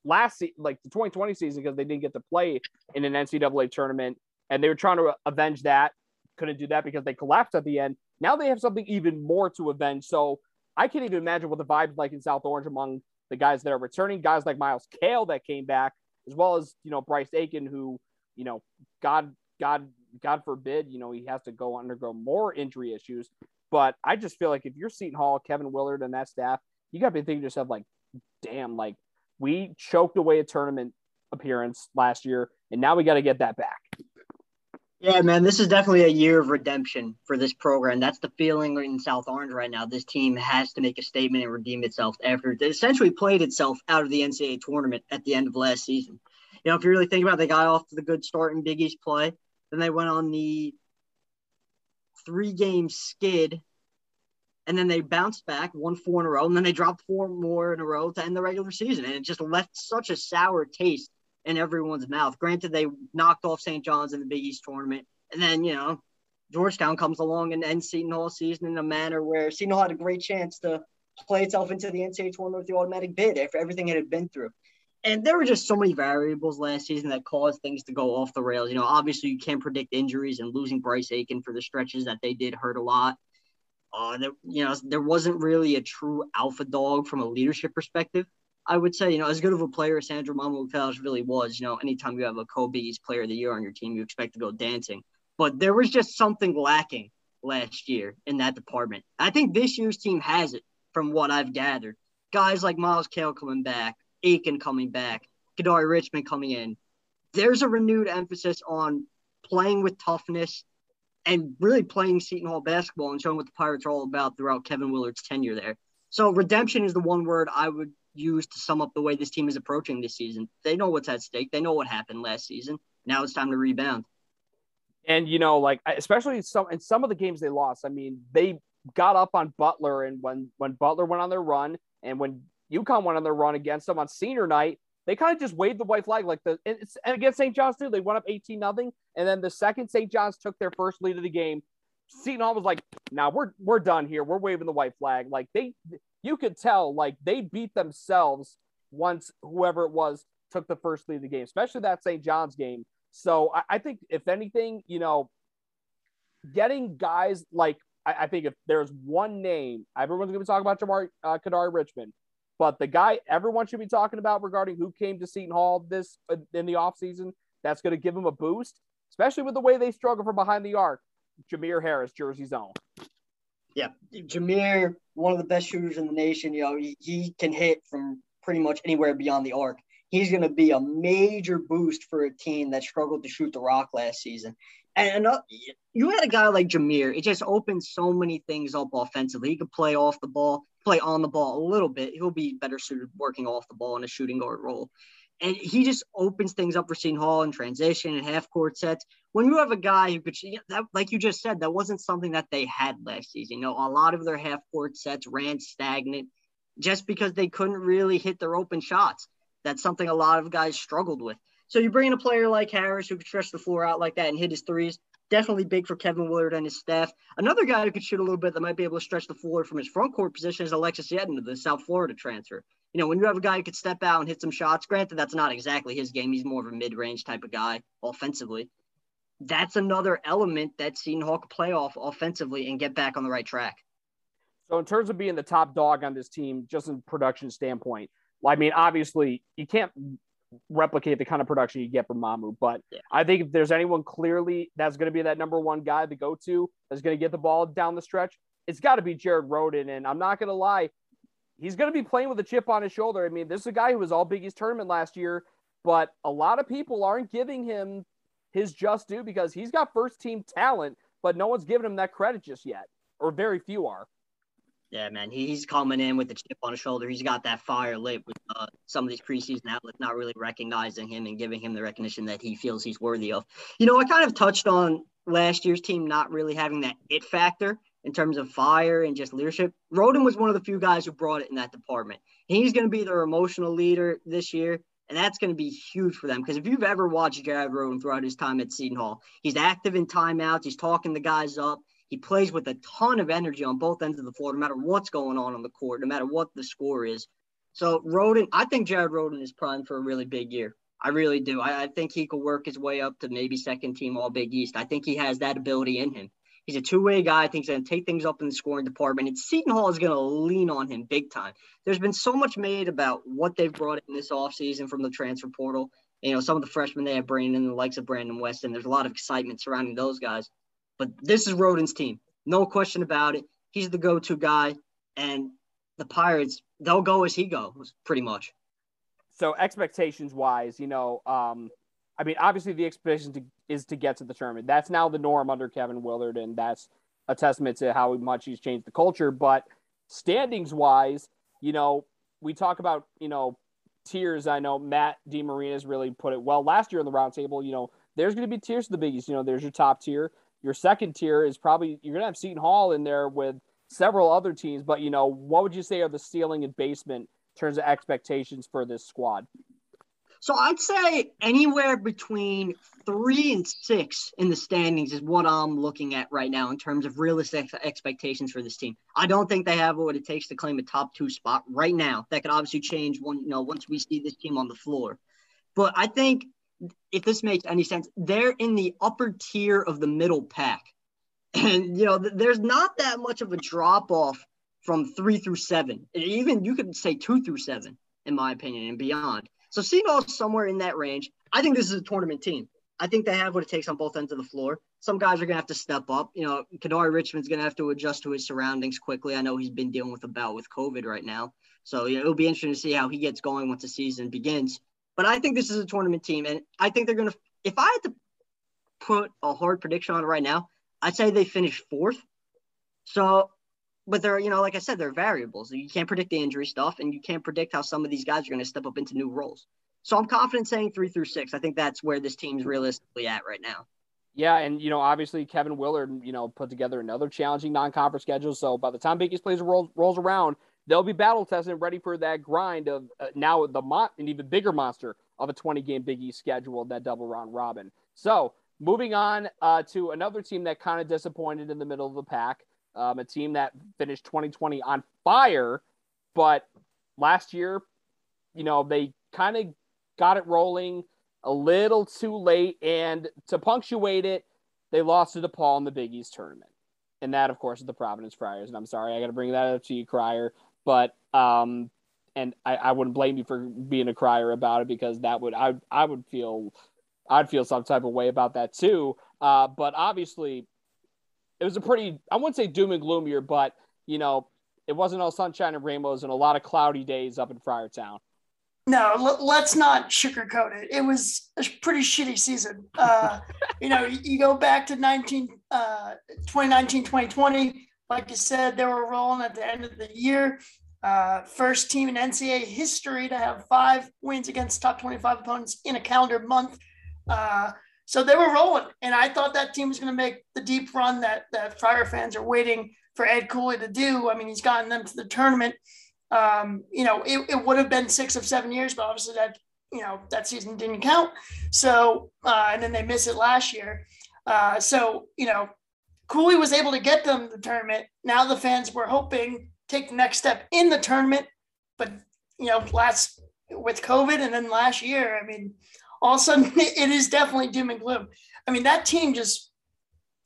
last se- like the 2020 season because they didn't get to play in an NCAA tournament and they were trying to avenge that. Couldn't do that because they collapsed at the end. Now they have something even more to avenge. So I can't even imagine what the vibes like in South Orange among the guys that are returning, guys like Myles Cale that came back, as well as you know Bryce Aiken, who you know God God God forbid you know he has to go undergo more injury issues. But I just feel like if you're Seton Hall, Kevin Willard, and that staff, you got to be thinking to yourself like, damn, like we choked away a tournament appearance last year, and now we got to get that back. Yeah, man, this is definitely a year of redemption for this program. That's the feeling in South Orange right now. This team has to make a statement and redeem itself after it essentially played itself out of the NCAA tournament at the end of last season. You know, if you really think about it, they got off to the good start in Big East play. Then they went on the three game skid, and then they bounced back, won four in a row, and then they dropped four more in a row to end the regular season. And it just left such a sour taste in everyone's mouth. Granted, they knocked off St. John's in the Big East tournament, and then you know Georgetown comes along and ends Seton Hall season in a manner where Seton Hall had a great chance to play itself into the NCAA tournament with the automatic bid after everything it had been through. And there were just so many variables last season that caused things to go off the rails. You know, obviously you can't predict injuries, and losing Bryce Aiken for the stretches that they did hurt a lot. Uh, there, you know, there wasn't really a true alpha dog from a leadership perspective. I would say, you know, as good of a player as Sandro really was, you know, anytime you have a Kobe's player of the year on your team, you expect to go dancing. But there was just something lacking last year in that department. I think this year's team has it from what I've gathered. Guys like Myles Cale coming back, Aiken coming back, Kadary Richmond coming in. There's a renewed emphasis on playing with toughness and really playing Seton Hall basketball and showing what the Pirates are all about throughout Kevin Willard's tenure there. So redemption is the one word I would use to sum up the way this team is approaching this season. They know what's at stake. They know what happened last season. Now it's time to rebound. And you know, like especially some in some of the games they lost. I mean, they got up on Butler, and when when Butler went on their run, and when UConn went on their run against them on senior night, they kind of just waved the white flag like the it's, and against St. John's too. They went up 18 nothing, and then the second St. John's took their first lead of the game, Seton Hall was like, "Now nah, we're we're done here. We're waving the white flag." Like they, you could tell, like they beat themselves once whoever it was took the first lead of the game, especially that St. John's game. So I, I think if anything, you know, getting guys like I, I, think if there's one name, everyone's to be talking about Jamar uh, Kadary Richmond, but the guy everyone should be talking about regarding who came to Seton Hall this in the offseason, that's to give him a boost, especially with the way they struggle from behind the arc. Jamir Harris, Jersey's own. Yeah, Jamir, one of the best shooters in the nation. You know, he, he can hit from pretty much anywhere beyond the arc he's going to be a major boost for a team that struggled to shoot the rock last season. And uh, you had a guy like Jamir. It just opens so many things up offensively. He could play off the ball, play on the ball a little bit. He'll be better suited working off the ball in a shooting guard role. And he just opens things up for Seton Hall in transition and half court sets. When you have a guy who could, that, like you just said, that wasn't something that they had last season. You know, a lot of their half court sets ran stagnant just because they couldn't really hit their open shots. That's something a lot of guys struggled with. So you bring in a player like Harris who could stretch the floor out like that and hit his threes. Definitely big for Kevin Willard and his staff. Another guy who could shoot a little bit that might be able to stretch the floor from his front court position is Alexis Yetna, the South Florida transfer. You know, when you have a guy who could step out and hit some shots, granted that's not exactly his game. He's more of a mid-range type of guy offensively. That's another element that Seton could play off offensively and get back on the right track. So in terms of being the top dog on this team, just in production standpoint, I mean, obviously, you can't replicate the kind of production you get from Mamu, but yeah. I think if there's anyone clearly that's going to be that number one guy to go to that's going to get the ball down the stretch, it's got to be Jared Rhoden. And I'm not going to lie, he's going to be playing with a chip on his shoulder. I mean, this is a guy who was all Big East tournament last year, but a lot of people aren't giving him his just due because he's got first team talent, but no one's giving him that credit just yet, or very few are. Yeah, man, he's coming in with the chip on his shoulder. He's got that fire lit with uh, some of these preseason outlets not really recognizing him and giving him the recognition that he feels he's worthy of. You know, I kind of touched on last year's team not really having that it factor in terms of fire and just leadership. Rhoden was one of the few guys who brought it in that department. He's going to be their emotional leader this year, and that's going to be huge for them. Because if you've ever watched Jared Rhoden throughout his time at Seton Hall, he's active in timeouts. He's talking the guys up. He plays with a ton of energy on both ends of the floor, no matter what's going on on the court, no matter what the score is. So Rhoden, I think Jared Rhoden is primed for a really big year. I really do. I, I, think he could work his way up to maybe second team All Big East. I think he has that ability in him. He's a two way guy. I think he's going to take things up in the scoring department. And Seton Hall is going to lean on him big time. There's been so much made about what they've brought in this offseason from the transfer portal. You know, some of the freshmen they have bringing in, the likes of Brandon Weston. There's a lot of excitement surrounding those guys. But this is Rhoden's team. No question about it. He's the go to guy. And the Pirates, they'll go as he goes, pretty much. So, expectations wise, you know, um, I mean, obviously the expectation to, is to get to the tournament. That's now the norm under Kevin Willard, and that's a testament to how much he's changed the culture. But standings wise, you know, we talk about, you know, tiers. I know Matt DeMarinis really put it well last year in the roundtable. You know, there's going to be tiers to the biggies. You know, there's your top tier. Your second tier is probably you're gonna have Seton Hall in there with several other teams, but you know, what would you say are the ceiling and basement in terms of expectations for this squad? So I'd say anywhere between three and six in the standings is what I'm looking at right now in terms of realistic expectations for this team. I don't think they have what it takes to claim a top two spot right now. That could obviously change when you know once we see this team on the floor. But I think if this makes any sense, they're in the upper tier of the middle pack. And, you know, there's not that much of a drop off from three through seven. Even you could say two through seven, in my opinion, and beyond. So Seton somewhere in that range. I think this is a tournament team. I think they have what it takes on both ends of the floor. Some guys are going to have to step up. You know, Kadary Richmond's going to have to adjust to his surroundings quickly. I know he's been dealing with a bout with COVID right now. So you know, it'll be interesting to see how he gets going once the season begins. But I think this is a tournament team, and I think they're going to. If I had to put a hard prediction on it right now, I'd say they finish fourth. So but they're you know like I said they're variables. You can't predict the injury stuff, and you can't predict how some of these guys are going to step up into new roles. So I'm confident saying three through six. I think that's where this team's realistically at right now. Yeah, and you know, obviously Kevin Willard, you know, put together another challenging non-conference schedule. So by the time Big East plays rolls, rolls around, they'll be battle tested ready for that grind of uh, now the mon- an even bigger monster of a 20 game Big East schedule, that double round robin. So moving on uh, to another team that kind of disappointed in the middle of the pack, um, a team that finished 2020 on fire, but last year, you know, they kind of got it rolling a little too late. And to punctuate it, they lost to DePaul in the Big East tournament. And that, of course, is the Providence Friars. And I'm sorry, I got to bring that up to you, Crier. But, um, and I, I wouldn't blame you for being a crier about it because that would, I, I would feel, I'd feel some type of way about that too. Uh, but obviously, it was a pretty, I wouldn't say doom and gloomier, but, you know, it wasn't all sunshine and rainbows and a lot of cloudy days up in Friartown. No, l- let's not sugarcoat it. It was a pretty shitty season. Uh, you know, you, go back to 19, uh, 2019, 2020. Like you said, they were rolling at the end of the year. Uh, first team in NCAA history to have five wins against top 25 opponents in a calendar month. Uh, so they were rolling, and I thought that team was going to make the deep run that that Friar fans are waiting for Ed Cooley to do. I mean, he's gotten them to the tournament. Um, you know, it, it would have been six of seven years, but obviously that, you know, that season didn't count. So, uh, and then they missed it last year. Uh, so, you know, Cooley was able to get them the tournament. Now the fans were hoping take the next step in the tournament, but you know, last with COVID and then last year, I mean, all of a sudden it is definitely doom and gloom. I mean, that team just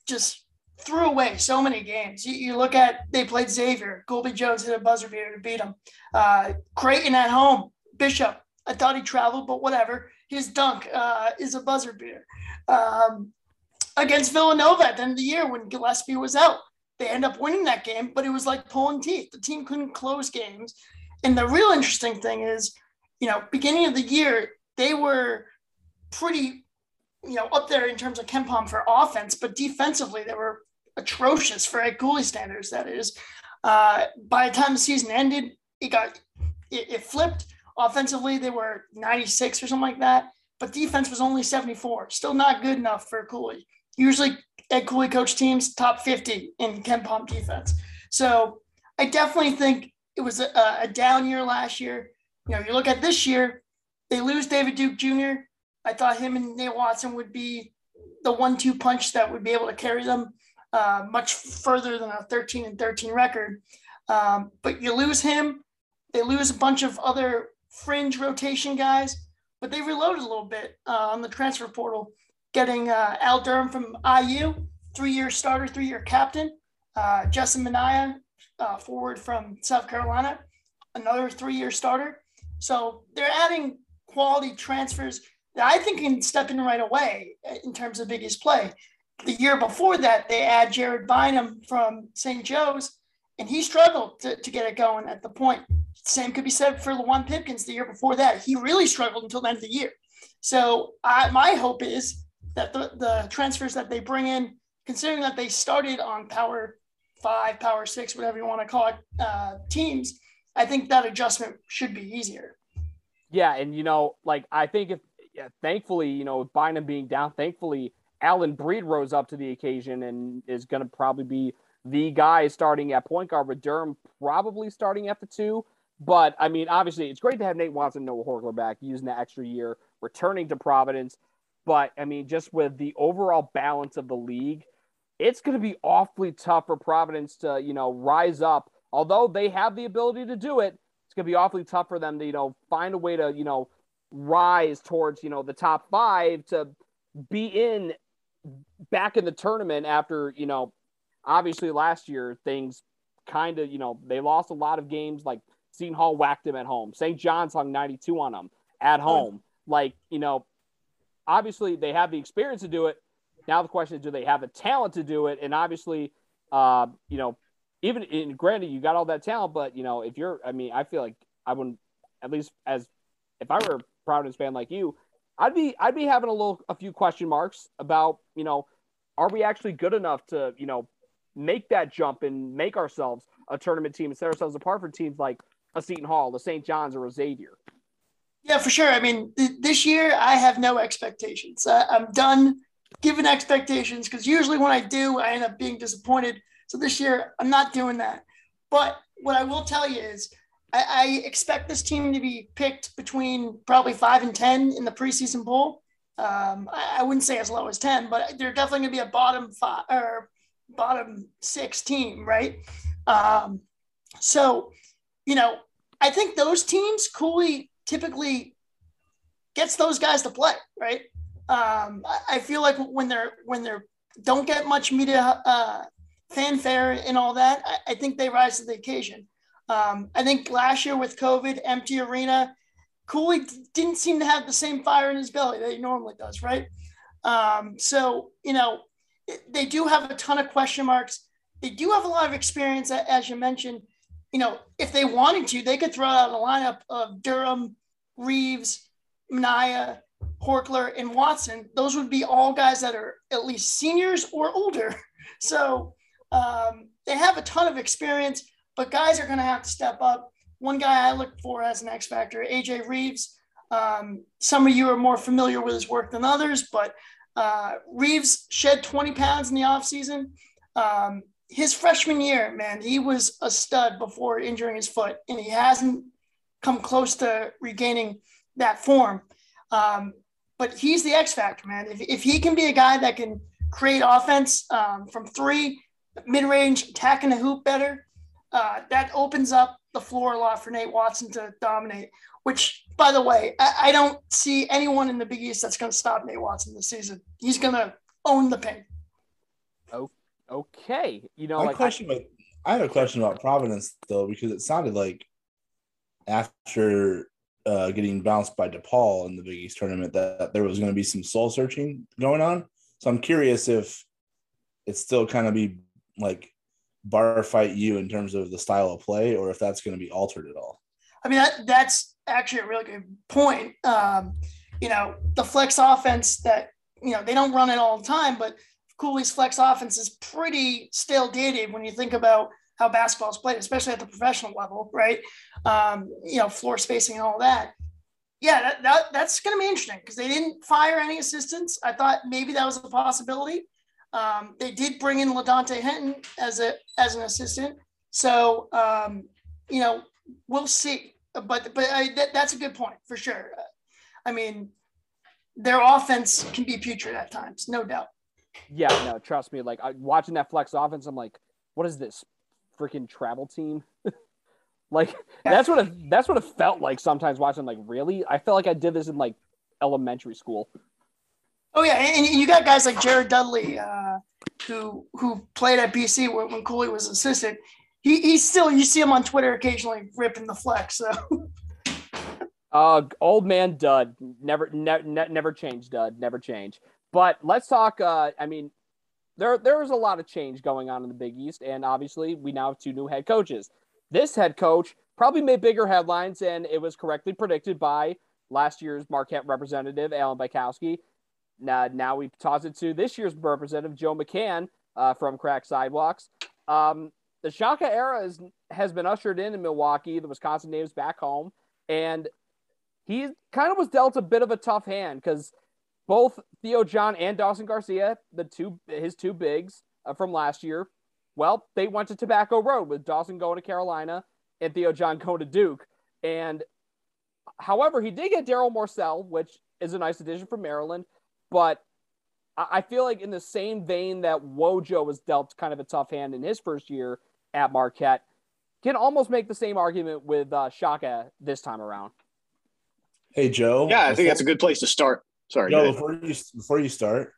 just threw away so many games. You, you, look at they played Xavier, Colby Jones hit a buzzer beater to beat them. Uh, Creighton at home, Bishop. I thought he traveled, but whatever. His dunk uh, is a buzzer beater. Um, against Villanova at the end of the year when Gillespie was out, they end up winning that game, but it was like pulling teeth. The team couldn't close games. And the real interesting thing is, you know, beginning of the year, they were pretty, you know, up there in terms of KenPom for offense, but defensively, they were atrocious for Ed Cooley standards. That is, uh, by the time the season ended, it got it, it, flipped. Offensively, they were 96 or something like that, but defense was only 74. Still not good enough for Cooley. Usually, Ed Cooley coach teams top 50 in KenPom defense. So I definitely think it was a, a down year last year. You know, you look at this year, they lose David Duke Jr. I thought him and Nate Watson would be the one-two punch that would be able to carry them uh, much further than a 13 and 13 record. Um, but you lose him, they lose a bunch of other fringe rotation guys, but they reloaded a little bit uh, on the transfer portal, getting uh, Al Durham from IU, three-year starter, three-year captain. Uh, Justin Minaya, uh, forward from South Carolina, another three-year starter. So they're adding quality transfers that I think can step in right away in terms of biggest play the year before that, they add Jared Bynum from St. Joe's, and he struggled to, to get it going at the point. Same could be said for Luwane Pipkins the year before that. He really struggled until the end of the year. So I, my hope is that the, the transfers that they bring in, considering that they started on power five, power six, whatever you want to call it, uh, teams, I think that adjustment should be easier. Yeah, and you know, like I think if yeah, thankfully, you know, with Bynum being down, thankfully Alyn Breed rose up to the occasion and is going to probably be the guy starting at point guard with Durham probably starting at the two. But I mean, obviously, it's great to have Nate Watson, Noah Horchler back, using that extra year, returning to Providence. But I mean, just with the overall balance of the league, it's going to be awfully tough for Providence to, you know, rise up. Although they have the ability to do it, it's going to be awfully tough for them to, you know, find a way to, you know, rise towards, you know, the top five to be in back in the tournament after, you know, obviously last year things kind of, you know, they lost a lot of games. Like Seton Hall whacked them at home. St. John's hung 92 on them at home. Like, you know, obviously they have the experience to do it. Now the question is, do they have the talent to do it? And obviously, uh, you know, even in granted, you got all that talent, but you know, if you're, I mean, I feel like I wouldn't, at least as if I were a Providence fan like you, I'd be I'd be having a little a few question marks about you know are we actually good enough to you know make that jump and make ourselves a tournament team and set ourselves apart from teams like a Seton Hall, the St. John's, or a Xavier. Yeah, for sure. I mean, th- this year I have no expectations. I- I'm done giving expectations because usually when I do, I end up being disappointed. So this year I'm not doing that. But what I will tell you is I, I expect this team to be picked between probably five and 10 in the preseason poll. Um, I, I wouldn't say as low as 10, but they're definitely going to be a bottom five or bottom six team, right? Um, so, you know, I think those teams, Cooley typically gets those guys to play, right? Um, I, feel like when they're when they're don't get much media uh, fanfare and all that, I, I think they rise to the occasion. Um, I think last year with COVID, empty arena, Cooley didn't seem to have the same fire in his belly that he normally does, right? Um, so, you know, they do have a ton of question marks. They do have a lot of experience, as you mentioned. You know, if they wanted to, they could throw out a lineup of Durham, Reeves, Minaya, Horchler, and Watson. Those would be all guys that are at least seniors or older. So um, they have a ton of experience, but guys are going to have to step up. One guy I look for as an X factor, AJ Reeves. Um, some of you are more familiar with his work than others, but uh, Reeves shed 20 pounds in the offseason. Um, his freshman year, man, he was a stud before injuring his foot, and he hasn't come close to regaining that form. Um, but he's the X factor, man. If, if he can be a guy that can create offense um, from three, mid range, attacking the hoop better, uh, that opens up the floor a lot for Nate Watson to dominate. Which, by the way, I, I don't see anyone in the Big East that's going to stop Nate Watson this season. He's going to own the paint. Oh, okay. You know, My like question, about, I have a question about Providence though, because it sounded like after uh, getting bounced by DePaul in the Big East tournament that there was going to be some soul searching going on. So I'm curious if it's still kind of be like bar fight you in terms of the style of play, or if that's going to be altered at all. I mean, that, that's actually a really good point. Um, you know, the flex offense that, you know, they don't run it all the time, but Cooley's flex offense is pretty stale dated when you think about how basketball is played, especially at the professional level, right? Um, you know, floor spacing and all that. Yeah, that, that that's going to be interesting because they didn't fire any assistants. I thought maybe that was a possibility. Um, they did bring in Ladante Hinton as a as an assistant, so um, you know we'll see. But but I, that, that's a good point for sure. I mean, their offense can be putrid at times, no doubt. Yeah, no, trust me. Like I, watching that flex offense, I'm like, what is this freaking travel team? like that's what it, that's what it felt like sometimes watching. Like really, I felt like I did this in like elementary school. Oh yeah, and you got guys like Jared Dudley, uh, who who played at BC when, when Cooley was assistant. He he's still you see him on Twitter occasionally ripping the flex. So. Uh, old man Dud never ne- ne- never change. Dud never change. But let's talk. Uh, I mean, there there was a lot of change going on in the Big East, and obviously we now have two new head coaches. This head coach probably made bigger headlines, and it was correctly predicted by last year's Marquette representative Alan Bykowski. Now, now we toss it to this year's representative Joe McCann uh, from Cracked Sidewalks. Um, the Shaka era is, has been ushered in in Milwaukee. The Wisconsin names back home, and he kind of was dealt a bit of a tough hand because both Theo John and Dawson Garcia, the two his two bigs uh, from last year, well, they went to Tobacco Road with Dawson going to Carolina and Theo John going to Duke. And however, he did get Darryl Morsell, which is a nice addition from Maryland. But I feel like in the same vein that Wojo was dealt kind of a tough hand in his first year at Marquette, can almost make the same argument with uh, Shaka this time around. Hey Joe. Yeah, I think that's a good place to start. Sorry. Joe, before you before you start,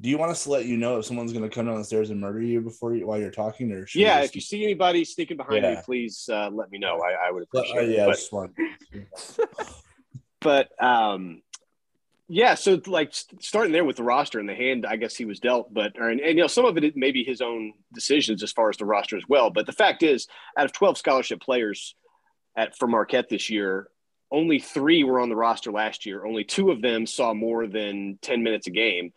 do you want us to let you know if someone's going to come down the stairs and murder you before you while you're talking, or yeah, if you see anybody sneaking behind yeah. me, please uh, let me know. I, I would appreciate uh, it. Yeah, but, I but um, yeah, so like starting there with the roster and the hand, I guess he was dealt, but or, and, and you know some of it may be his own decisions as far as the roster as well. But the fact is, out of twelve scholarship players at for Marquette this year, only three were on the roster last year. Only two of them saw more than ten minutes a game.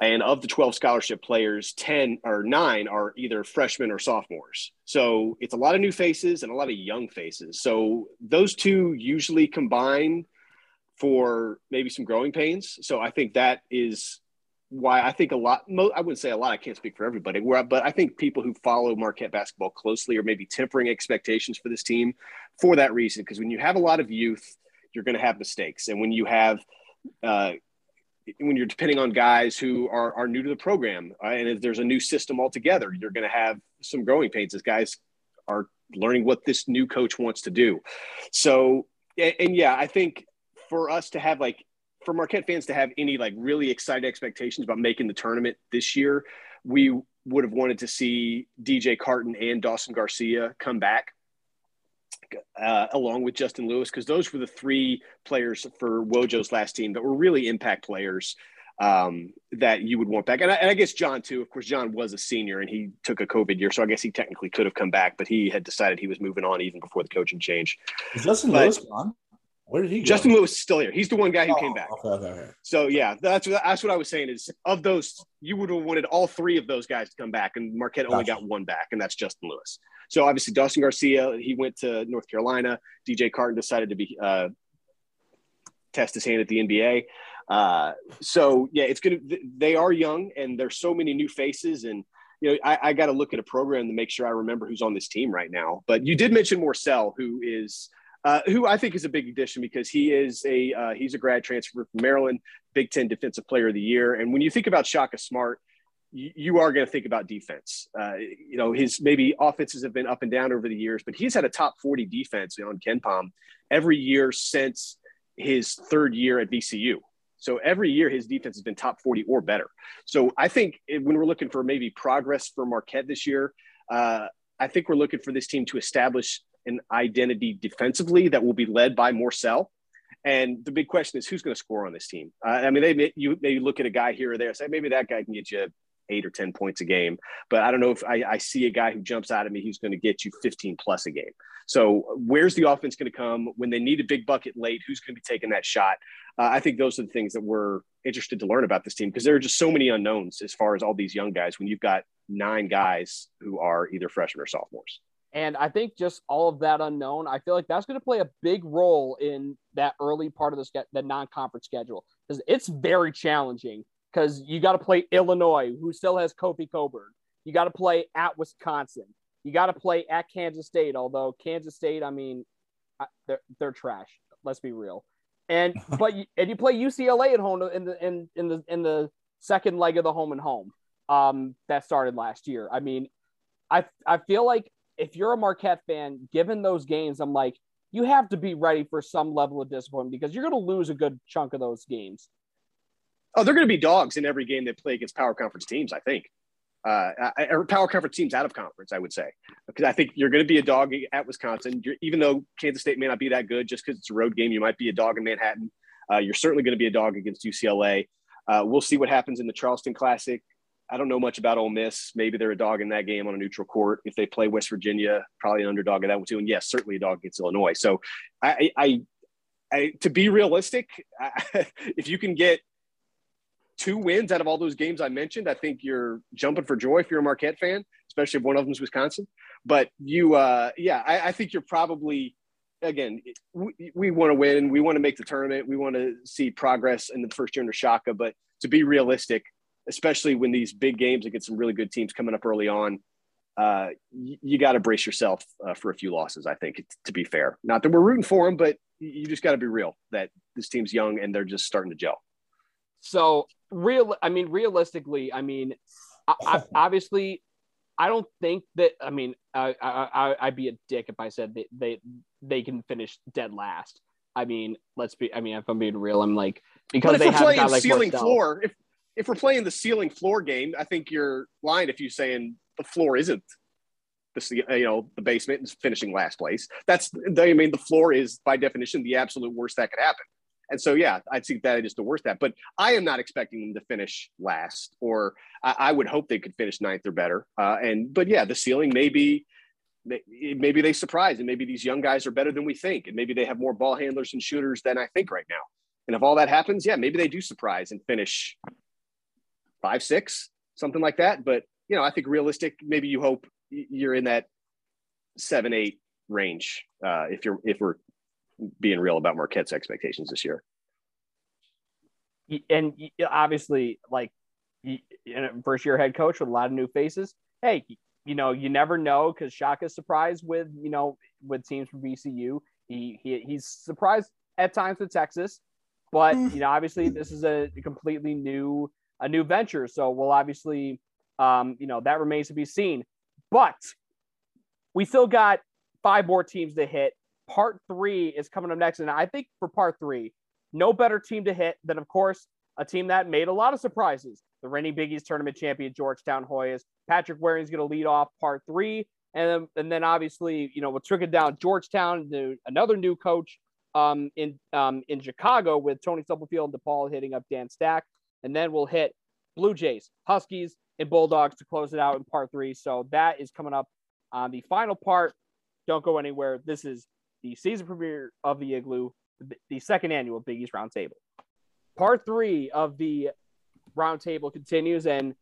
And of the 12 scholarship players, 10 or nine are either freshmen or sophomores. So it's a lot of new faces and a lot of young faces. So those two usually combine for maybe some growing pains. So I think that is why I think a lot, I wouldn't say a lot, I can't speak for everybody, but I think people who follow Marquette basketball closely are maybe tempering expectations for this team for that reason. Because when you have a lot of youth, you're going to have mistakes. And when you have, uh, when you're depending on guys who are, are new to the program uh, and if there's a new system altogether, you're going to have some growing pains as guys are learning what this new coach wants to do. So, and, and yeah, I think for us to have like for Marquette fans to have any like really excited expectations about making the tournament this year, we would have wanted to see DJ Carton and Dawson Garcia come back. Uh, along with Justin Lewis, because those were the three players for Wojo's last team that were really impact players um, that you would want back. And I, and I, guess John, too. Of course, John was a senior and he took a COVID year. So I guess he technically could have come back, but he had decided he was moving on even before the coaching change. Is Justin but, Lewis gone? Where did he go? Justin Lewis is still here. He's the one guy who oh, came back. Okay, okay, okay. So yeah, that's what that's what I was saying is of those, you would have wanted all three of those guys to come back, and Marquette gotcha. only got one back, and that's Justin Lewis. So obviously Dawson Garcia, he went to North Carolina. DJ Carton decided to be uh, test his hand at the NBA. Uh, so yeah, it's gonna. They are young, and there's so many new faces, and you know I, I got to look at a program to make sure I remember who's on this team right now. But you did mention Morsell, who is uh, who I think is a big addition because he is a uh, he's a grad transfer from Maryland, Big Ten Defensive Player of the Year. And when you think about Shaka Smart, you, you are going to think about defense. Uh, you know, his maybe offenses have been up and down over the years, but he's had a top 40 defense on KenPom every year since his third year at VCU. So every year his defense has been top 40 or better. So I think when we're looking for maybe progress for Marquette this year, uh, I think we're looking for this team to establish an identity defensively that will be led by Morsell. And the big question is who's going to score on this team? Uh, I mean, they you maybe look at a guy here or there, say maybe that guy can get you eight or ten points a game, but I don't know if I, I see a guy who jumps out at me who's going to get you 15 plus a game. So where's the offense going to come when they need a big bucket late? Who's going to be taking that shot? Uh, I think those are the things that we're interested to learn about this team because there are just so many unknowns as far as all these young guys when you've got nine guys who are either freshmen or sophomores. And I think just all of that unknown, I feel like that's going to play a big role in that early part of the, the non-conference schedule because it's very challenging because you got to play Illinois, who still has Kofi Cockburn. You got to play at Wisconsin. You got to play at Kansas State, although Kansas State, I mean, they're, they're trash. Let's be real. And but you, and you play UCLA at home in the in in the in the second leg of the home and home um, that started last year. I mean, I I feel like if you're a Marquette fan, given those games, I'm like, you have to be ready for some level of disappointment because you're going to lose a good chunk of those games. Oh, they're going to be dogs in every game they play against power conference teams, I think. Uh, or power conference teams out of conference, I would say, because I think you're going to be a dog at Wisconsin. You're, even though Kansas State may not be that good, just because it's a road game, you might be a dog in Manhattan. Uh, you're certainly going to be a dog against UCLA. Uh, we'll see what happens in the Charleston Classic. I don't know much about Ole Miss. Maybe they're a dog in that game on a neutral court. If they play West Virginia, probably an underdog in that one too. And yes, certainly a dog against Illinois. So I, I, I to be realistic, I, if you can get two wins out of all those games I mentioned, I think you're jumping for joy if you're a Marquette fan, especially if one of them is Wisconsin. But you, uh, yeah, I, I think you're probably again, we, we want to win. We want to make the tournament. We want to see progress in the first year under Shaka. But to be realistic, especially when these big games against some really good teams coming up early on, uh, you, you got to brace yourself uh, for a few losses. I think to be fair, not that we're rooting for them, but you just got to be real that this team's young and they're just starting to gel. So real, I mean, realistically, I mean, I, I, obviously, I don't think that. I mean, I, I, I'd be a dick if I said they, they they can finish dead last. I mean, let's be. I mean, if I'm being real, I'm like because they have got like ceiling floor. If if we're playing the ceiling floor game, I think you're lying if you're saying the floor isn't the you know the basement is finishing last place. That's I mean the floor is by definition the absolute worst that could happen. And so yeah, I'd see that as the worst that. But I am not expecting them to finish last, or I, I would hope they could finish ninth or better. Uh, and but yeah, the ceiling maybe maybe they surprise, and maybe these young guys are better than we think, and maybe they have more ball handlers and shooters than I think right now. And if all that happens, yeah, maybe they do surprise and finish five, six, something like that. But you know, I think realistic. Maybe you hope you're in that seven, eight range. Uh, if you're if we're being real about Marquette's expectations this year. And obviously, like first year head coach with a lot of new faces. Hey, you know, you never know because Shaka's surprised with you know with teams from VCU. He, he he's surprised at times with Texas, but you know, obviously this is a completely new a new venture. So we'll obviously, um, you know, that remains to be seen. But we still got five more teams to hit. Part three is coming up next, and I think for part three, no better team to hit than, of course, a team that made a lot of surprises. The reigning Big East tournament champion Georgetown Hoyas. Patrick Waring's going to lead off part three, and then, and then obviously, you know, we'll trickle down Georgetown to another new coach um, in um, in Chicago with Tony Stubblefield and DePaul hitting up Dan Stack, and then we'll hit Blue Jays, Huskies, and Bulldogs to close it out in part three. So that is coming up on the final part. Don't go anywhere. This is the season premiere of the Igloo, the second annual Big East Roundtable. Part three of the roundtable continues, and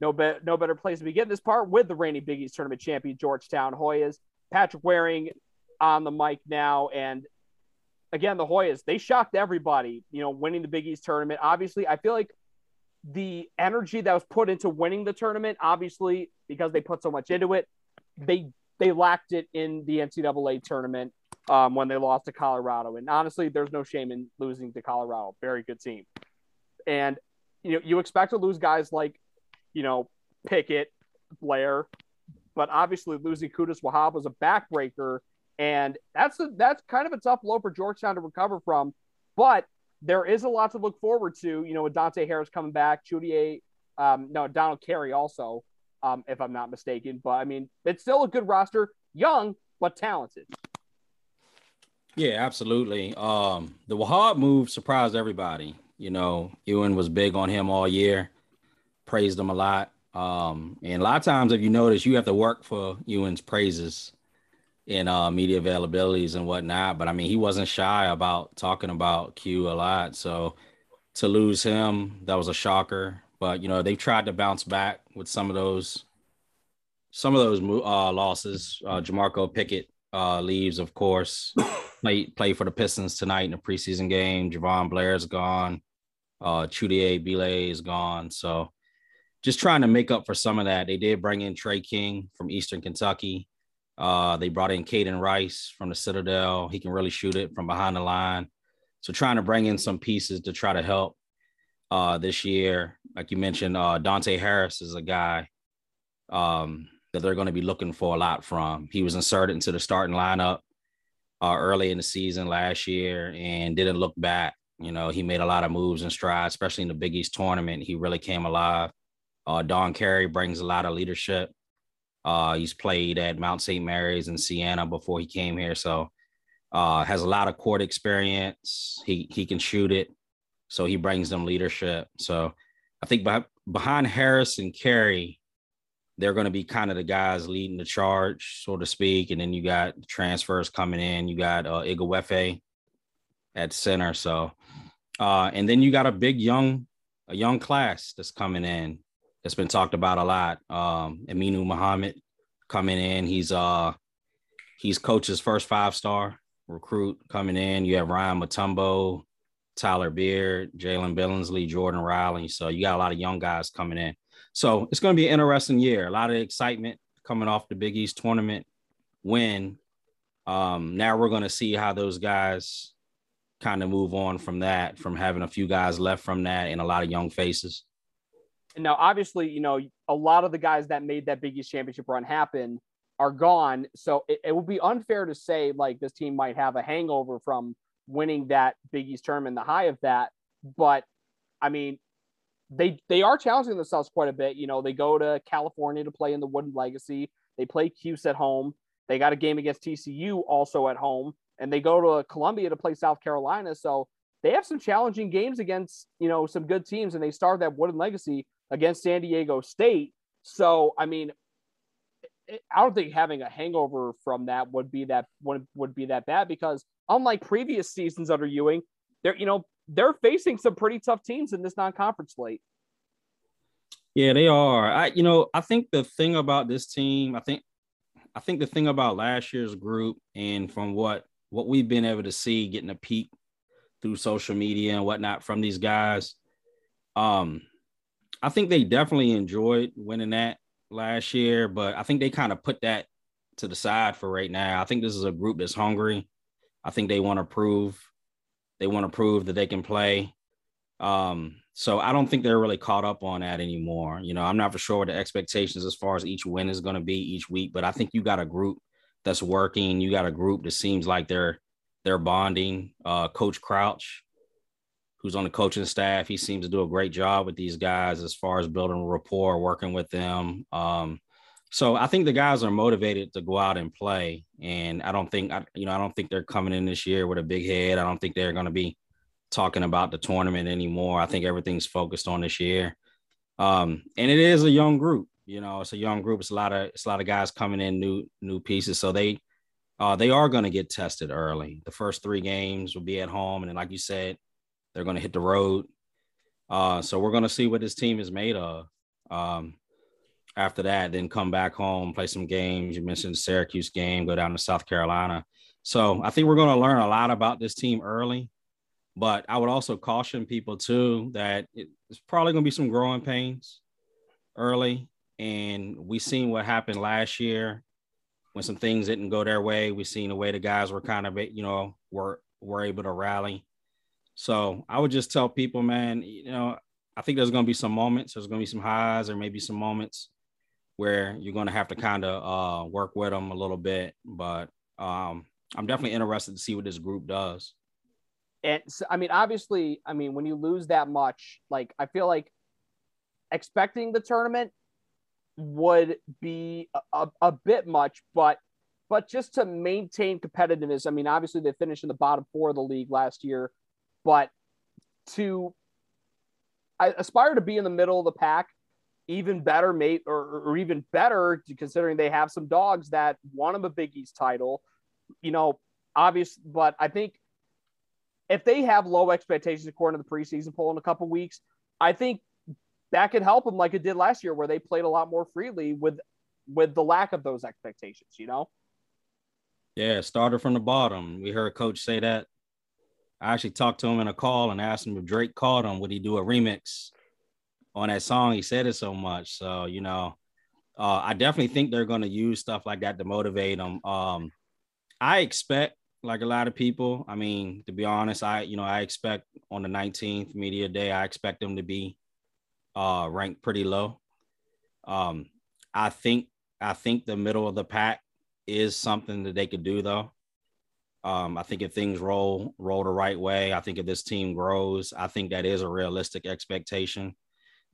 no, be- no better place to begin this part with the reigning Big East tournament champion Georgetown Hoyas. Patrick Waring on the mic now, and again, the Hoyas they shocked everybody. You know, winning the Big East tournament. Obviously, I feel like the energy that was put into winning the tournament, obviously, because they put so much into it, they they lacked it in the NCAA tournament um, when they lost to Colorado. And honestly, there's no shame in losing to Colorado. Very good team. And you know, you expect to lose guys like, you know, Pickett, Blair, but obviously losing Qudus Wahab was a backbreaker, and that's a, that's kind of a tough blow for Georgetown to recover from. But there is a lot to look forward to. You know, with Dante Harris coming back, Chudier, um, no, Donald Carey also, um, if I'm not mistaken. But I mean, it's still a good roster, young but talented. Yeah, absolutely. Um, the Wahab move surprised everybody. You know, Ewing was big on him all year, praised him a lot. Um, and a lot of times, if you notice, you have to work for Ewing's praises in uh, media availabilities and whatnot. But I mean, he wasn't shy about talking about Q a lot. So to lose him, that was a shocker. But you know, they've tried to bounce back with some of those, some of those uh, losses. Uh, Jamorko Pickett uh, leaves, of course. play play for the Pistons tonight in a preseason game. Jahvon Blair's gone. Uh, Chudier Bile is gone. So just trying to make up for some of that. They did bring in Tre King from Eastern Kentucky. Uh, they brought in Kaiden Rice from the Citadel. He can really shoot it from behind the line. So trying to bring in some pieces to try to help uh, this year. Like you mentioned, uh, Dante Harris is a guy um, that they're going to be looking for a lot from. He was inserted into the starting lineup uh, early in the season last year and didn't look back. You know, he made a lot of moves and strides, especially in the Big East tournament. He really came alive. Uh, Don Carey brings a lot of leadership. Uh, he's played at Mount St. Mary's and Siena before he came here, so uh, has a lot of court experience. He he can shoot it, so he brings them leadership. So I think behind Harris and Carey, they're going to be kind of the guys leading the charge, so to speak. And then you got transfers coming in. You got uh, Ighoefe at center. So, uh, and then you got a big young, a young class that's coming in. That's been talked about a lot. Um, Aminu Mohammed coming in. He's uh, he's coach's first five star recruit coming in. You have Ryan Mutombo, Tyler Beard, Jalen Billingsley, Jordan Riley. So you got a lot of young guys coming in. So it's going to be an interesting year. A lot of excitement coming off the Big East tournament win. Um, now we're going to see how those guys kind of move on from that, from having a few guys left from that and a lot of young faces. Now, obviously, you know, a lot of the guys that made that Big East championship run happen are gone. So it, it would be unfair to say like this team might have a hangover from winning that Big East tournament, the high of that. But I mean, they they are challenging themselves quite a bit. You know, they go to California to play in the Wooden Legacy. They play Cuse at home. They got a game against TCU also at home, and they go to Columbia to play South Carolina. So they have some challenging games against you know some good teams, and they start that Wooden Legacy against San Diego State. So I mean, I don't think having a hangover from that would be that would would be that bad because unlike previous seasons under Ewing, they're you know they're facing some pretty tough teams in this non-conference slate. Yeah, they are. I, you know, I think the thing about this team, I think, I think the thing about last year's group, and from what what we've been able to see, getting a peek through social media and whatnot from these guys, um, I think they definitely enjoyed winning that last year, but I think they kind of put that to the side for right now. I think this is a group that's hungry. I think they want to prove they want to prove that they can play. Um, so I don't think they're really caught up on that anymore. You know, I'm not for sure what the expectations as far as each win is going to be each week, but I think you got a group that's working. You got a group that seems like they're they're bonding. Uh, Coach Crouch, who's on the coaching staff, he seems to do a great job with these guys as far as building rapport, working with them. Um, so I think the guys are motivated to go out and play, and I don't think I, you know I don't think they're coming in this year with a big head. I don't think they're going to be talking about the tournament anymore. I think everything's focused on this year. Um, and it is a young group, you know, it's a young group. It's a lot of it's a lot of guys coming in new new pieces. So they uh, they are going to get tested early. The first three games will be at home, and then like you said, they're going to hit the road. Uh, so we're going to see what this team is made of. Um, after that, then come back home, play some games. You mentioned the Syracuse game, go down to South Carolina. So I think we're going to learn a lot about this team early. But I would also caution people too that it's probably going to be some growing pains early. And we seen what happened last year when some things didn't go their way. We seen the way the guys were kind of, you know, were were able to rally. So I would just tell people, man, you know, I think there's going to be some moments. There's going to be some highs, or maybe some moments where you're going to have to kind of uh, work with them a little bit. But um, I'm definitely interested to see what this group does and so, I mean, obviously, I mean, when you lose that much, like I feel like expecting the tournament would be a, a, a, bit much, but but just to maintain competitiveness, I mean, obviously they finished in the bottom four of the league last year, but to aspire to be in the middle of the pack, even better, mate, or, or even better, considering they have some dogs that won them a Big East title. You know, obvious, but I think if they have low expectations according to the preseason poll in a couple weeks, I think that could help them like it did last year, where they played a lot more freely with with the lack of those expectations. You know. Yeah, started from the bottom. We heard a Coach say that. I actually talked to him in a call and asked him if Drake called him, would he do a remix on that song? He said it so much. So, you know, uh, I definitely think they're going to use stuff like that to motivate them. Um, I expect like a lot of people. I mean, to be honest, I you know I expect on the 19th media day, I expect them to be uh, ranked pretty low. Um, I think I think the middle of the pack is something that they could do though. Um, I think if things roll roll the right way, I think if this team grows, I think that is a realistic expectation.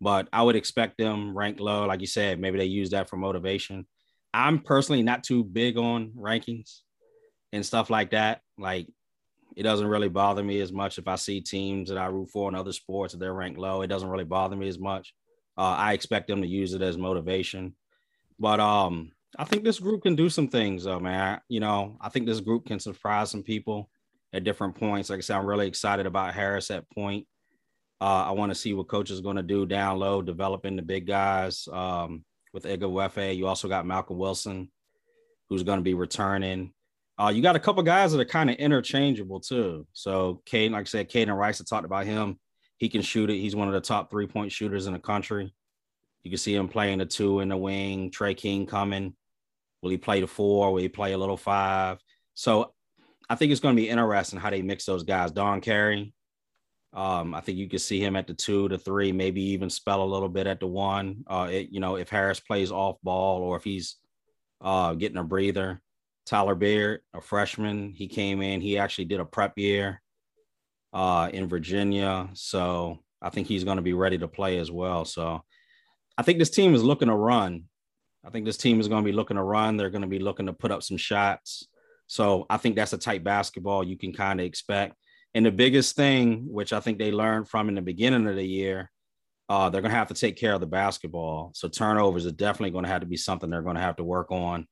But I would expect them ranked low, like you said. Maybe they use that for motivation. I'm personally not too big on rankings and stuff like that. Like it doesn't really bother me as much if I see teams that I root for in other sports that they're ranked low. It doesn't really bother me as much. Uh, I expect them to use it as motivation. But um, I think this group can do some things, though, man. You know, I think this group can surprise some people at different points. Like I said, I'm really excited about Harris at point. Uh, I want to see what coach is going to do down low, developing the big guys. Um, with Ighoefe, you also got Malcolm Wilson, who's going to be returning. Uh, you got a couple guys that are kind of interchangeable too. So Kaiden, like I said, Kaiden Rice, I talked about him. He can shoot it. He's one of the top three point shooters in the country. You can see him playing the two in the wing. Tre King coming. Will he play the four? Will he play a little five? So I think it's going to be interesting how they mix those guys. Don Carey, um, I think you can see him at the two, the three, maybe even spell a little bit at the one. Uh, it, you know, if Harris plays off ball or if he's uh, getting a breather. Tyler Beard, a freshman, he came in. He actually did a prep year uh, in Virginia, so I think he's going to be ready to play as well. So I think this team is looking to run. I think this team is going to be looking to run. They're going to be looking to put up some shots. So I think that's a tight basketball you can kind of expect. And the biggest thing, which I think they learned from in the beginning of the year, uh, they're going to have to take care of the basketball. So turnovers are definitely going to have to be something they're going to have to work on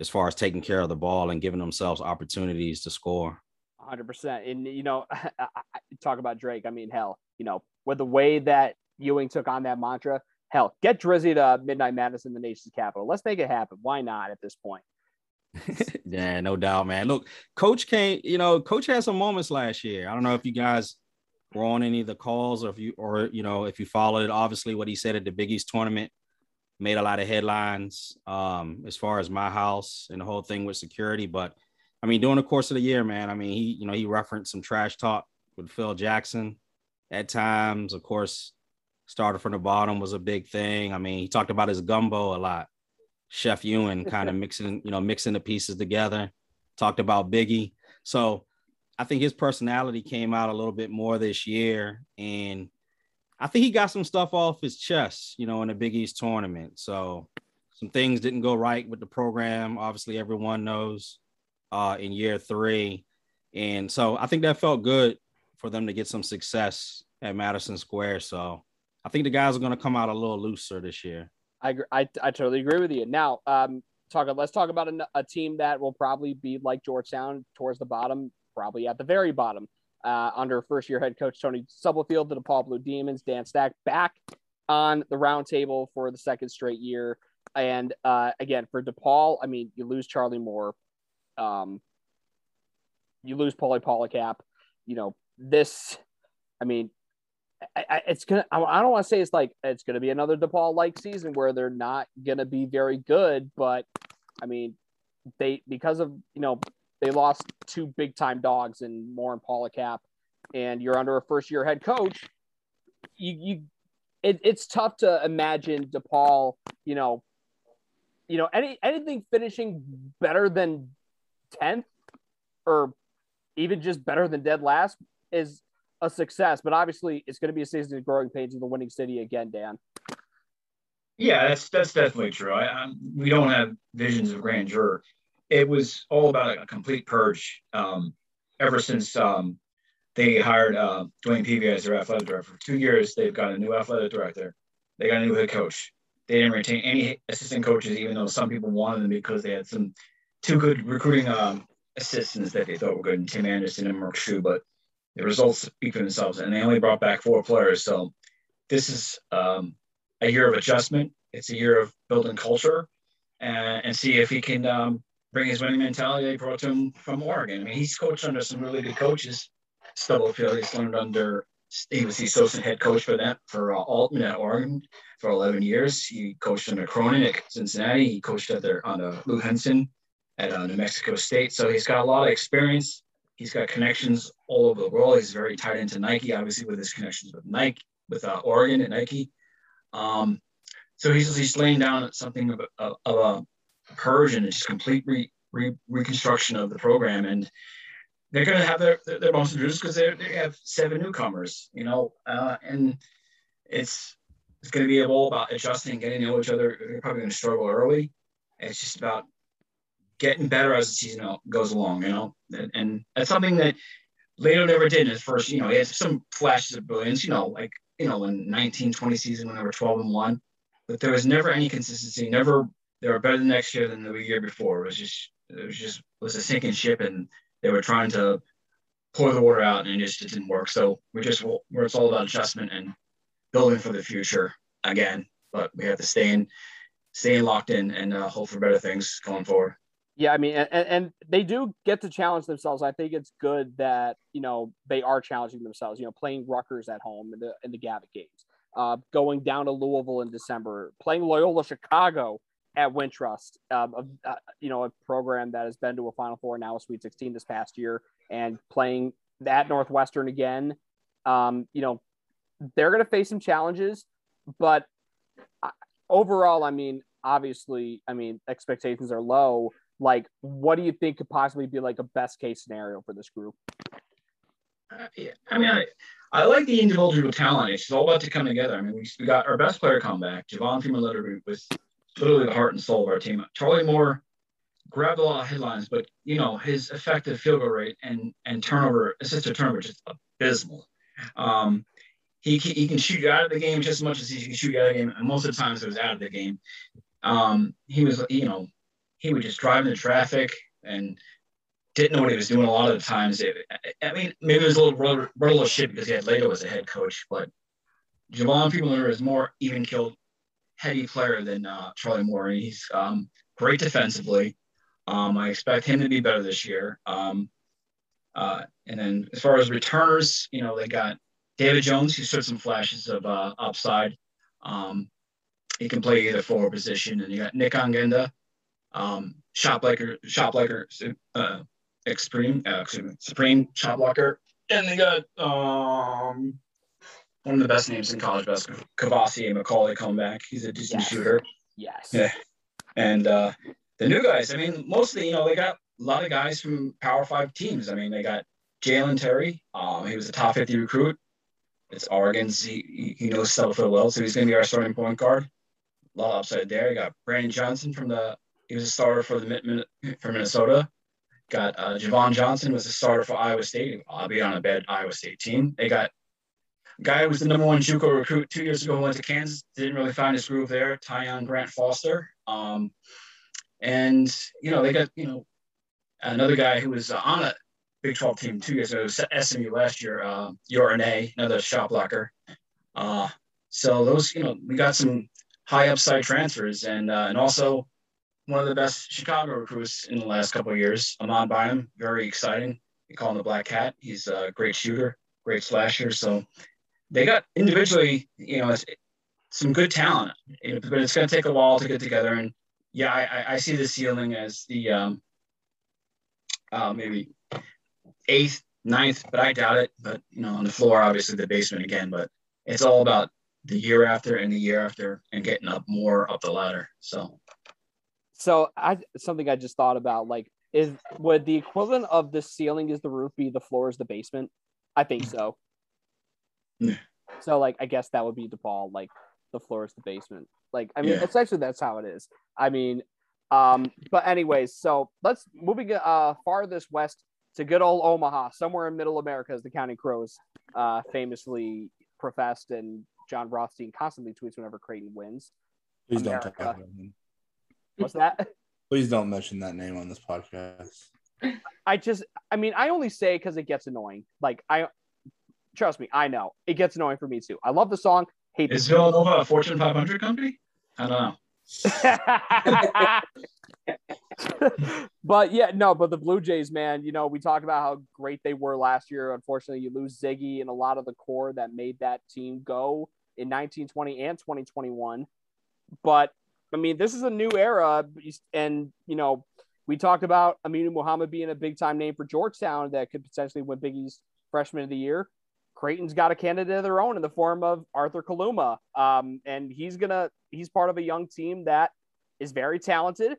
as far as taking care of the ball and giving themselves opportunities to score. 100%. And, you know, talk about Drake. I mean, hell, you know, with the way that Ewing took on that mantra, Hell, get Drizzy to Midnight Madness in the nation's capital. Let's make it happen. Why not at this point? yeah, no doubt, man. Look, Coach came, you know, Coach had some moments last year. I don't know if you guys were on any of the calls or if you or you know if you followed obviously what he said at the Big East tournament made a lot of headlines um, as far as my house and the whole thing with security. But I mean, during the course of the year, man, I mean, he, you know, he referenced some trash talk with Phil Jackson at times. Of course, started from the bottom was a big thing. I mean, he talked about his gumbo a lot. Chef Ewing kind of mixing, you know, mixing the pieces together. Talked about Biggie. So I think his personality came out a little bit more this year. And I think he got some stuff off his chest, you know, in the Big East tournament. So some things didn't go right with the program. Obviously, everyone knows uh, in year three. And so I think that felt good for them to get some success at Madison Square. So I think the guys are going to come out a little looser this year. I, I, I totally agree with you. Now, um, talk. Let's talk about a, a team that will probably be like Georgetown towards the bottom, probably at the very bottom. Uh, under first year head coach Tony Stubblefield, the DePaul Blue Demons, Dan Stack back on the roundtable for the second straight year. And uh, again, for DePaul, I mean, you lose Charlie Moore, um, you lose Pauly Paulicap. You know, this, I mean, I, I, it's gonna. I, don't want to say it's like it's gonna be another DePaul like season where they're not gonna be very good, but I mean, they because of you know they lost two big time dogs in Moore and Paulicap, and you're under a first year head coach. You you, it, it's tough to imagine DePaul. You know, you know any anything finishing better than tenth or even just better than dead last is a success. But obviously, it's going to be a season of growing pains in the winning city again, Dan. Yeah, that's that's definitely true. I, I, we don't have visions of grandeur. It was all about a complete purge. Um, ever since um, they hired uh, DeWayne Peevy as their athletic director for two years, they've got a new athletic director. They got a new head coach. They didn't retain any assistant coaches, even though some people wanted them because they had some two good recruiting um, assistants that they thought were good, Tim Anderson and Marc Hsu, but the results speak for themselves. And they only brought back four players. So this is um, a year of adjustment. It's a year of building culture and, and see if he can um, bring his winning mentality they brought to him from Oregon. I mean, he's coached under some really good coaches. Stubblefield, he's learned under he was the associate head coach for that for uh, Altman at Oregon for 11 years. He coached under Cronin at Cincinnati. He coached at their on uh, Lou Henson at uh, New Mexico State. So he's got a lot of experience. He's got connections all over the world. He's very tied into Nike, obviously, with his connections with Nike, with uh, Oregon and Nike. Um, so he's, he's laying down something of a, of a purge and just complete re, re, reconstruction of the program. And they're going to have their, their, their most introduced because they have seven newcomers, you know, uh, and it's it's going to be all about adjusting, getting to know each other. They're probably going to struggle early. It's just about getting better as the season goes along, you know, and, and that's something that Leitao never did in his first, you know, he had some flashes of brilliance, you know, like, you know, in 1920 season when they were 12 and one, but there was never any consistency. Never, they were better the next year than the year before. It was just, it was just, it was a sinking ship and they were trying to pour the water out and it just it didn't work. So we're just, we're, it's all about adjustment and building for the future again, but we have to stay in, stay locked in and uh, hope for better things going forward. Yeah, I mean, and, and they do get to challenge themselves. I think it's good that you know they are challenging themselves. You know, playing Rutgers at home in the in the Gavitt games, uh, going down to Louisville in December, playing Loyola Chicago at Wintrust. Um, you know, a program that has been to a Final Four now, a Sweet 16 this past year, and playing at Northwestern again. Um, you know, they're going to face some challenges, but uh, overall, I mean, obviously, I mean, expectations are low like what do you think could possibly be like a best case scenario for this group? Uh, yeah. i mean I, I like the individual talent. It's all about to come together. I mean we, we got our best player come back javon Freeman was literally the heart and soul of our team. Charlie moore grabbed a lot of headlines but you know his effective field goal rate and and turnover assist to turnover just abysmal. Um, he, he can shoot you out of the game just as much as he can shoot you out of the game. And most of the times it was out of the game. Um, he was you know he would just drive into traffic and didn't know what he was doing a lot of the times. It, I mean, maybe it was a little a little shit because he had Leitao as a head coach, but Javon Freeman is more even killed heady player than uh, Charlie Moore. And he's um, great defensively. Um, I expect him to be better this year. Um, uh, and then as far as returners, you know, they got David Jones, who showed some flashes of uh, upside. Um, he can play either forward position. And you got Nick Ongenda, um, shot blocker, shot blocker, uh, extreme, uh, supreme shot blocker. And they got um, one of the best names in college basketball, Courvoisier McCauley coming back. He's a decent Yes. shooter. Yes. Yeah. And uh, the new guys, I mean, mostly, you know, they got a lot of guys from Power Five teams. I mean, they got Jalen Terry. Um, he was a top 50 recruit. It's Oregon's. He, he knows Stubblefield well, so he's going to be our starting point guard. A lot of upside there. You got Brandon Johnson from the. He was a starter for the for Minnesota. Got uh, Javan Johnson was a starter for Iowa State. I'll be on a bad Iowa State team. They got guy who was the number one JUCO recruit two years ago. Went to Kansas. Didn't really find his groove there. Tyon Grant Foster. Um, and you know they got you know another guy who was uh, on a Big 12 team two years ago, SMU last year, uh, Yor Anei, another shot blocker. Uh, so those, you know, we got some high upside transfers and uh, and also one of the best Chicago recruits in the last couple of years, Ahamad Bynum, very exciting. We call him the Black Cat. He's a great shooter, great slasher. So they got individually, you know, some good talent, but it's going to take a while to get together. And yeah, I, I- I see the ceiling as the um, uh, maybe eighth, ninth, but I doubt it. But you know, on the floor, obviously the basement again. But it's all about the year after and the year after and getting up more up the ladder. So So I something I just thought about like is would the equivalent of the ceiling is the roof be the floor is the basement? I think so. Yeah. So like I guess that would be DePaul like the floor is the basement. Like I mean Yeah. essentially that's how it is. I mean um but anyways so let's moving uh farthest west to good old Omaha somewhere in middle America as the Counting Crows uh famously professed and Jon Rothstein constantly tweets whenever Creighton wins. Please don't talk America. About him. What's that? Please don't mention that name on this podcast. I just, I mean, I only say because it gets annoying. Like, I trust me, I know it gets annoying for me too. I love the song, hate the is Villanova a Fortune 500 company? I don't know. but yeah, no, but the Blue Jays, man, you know, we talked about how great they were last year. Unfortunately, you lose Ziggy and a lot of the core that made that team go in 1920 and 2021. But I mean, this is a new era, and you know, we talked about Aminu Mohammed being a big time name for Georgetown that could potentially win Big East Freshman of the Year. Creighton's got a candidate of their own in the form of Arthur Kaluma, um, and he's gonna he's part of a young team that is very talented,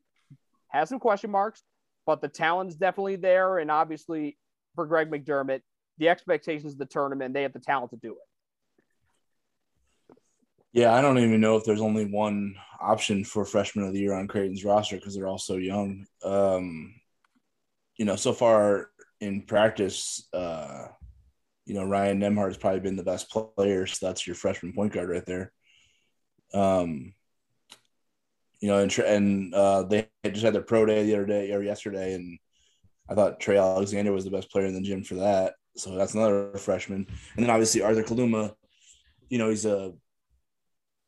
has some question marks, but the talent's definitely there, and obviously for Greg McDermott, the expectations of the tournament, they have the talent to do it. Yeah, I don't even know if there's only one option for freshman of the year on Creighton's roster because they're all so young. Um, you know, so far in practice, uh, you know, Ryan Nembhard's probably been the best player, so that's your freshman point guard right there. Um, you know, and, and uh, they just had their pro day the other day or yesterday, and I thought Trey Alexander was the best player in the gym for that. So that's another freshman, and then obviously Arthur Kaluma. You know, he's a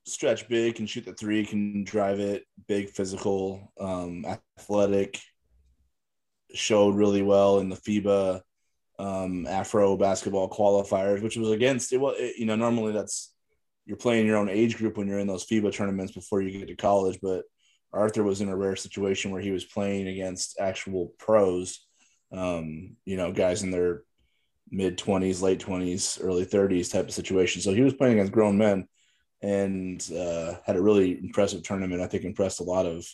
stretch big, can shoot the three, can drive it, big, physical, um, athletic. Showed really well in the FIBA um, Afro basketball qualifiers, which was against it. Well, it, you know, normally that's you're playing your own age group when you're in those FIBA tournaments before you get to college. But Arthur was in a rare situation where he was playing against actual pros, um, you know, guys in their mid 20s, late 20s, early 30s type of situation. So he was playing against grown men and uh, had a really impressive tournament. I think impressed a lot of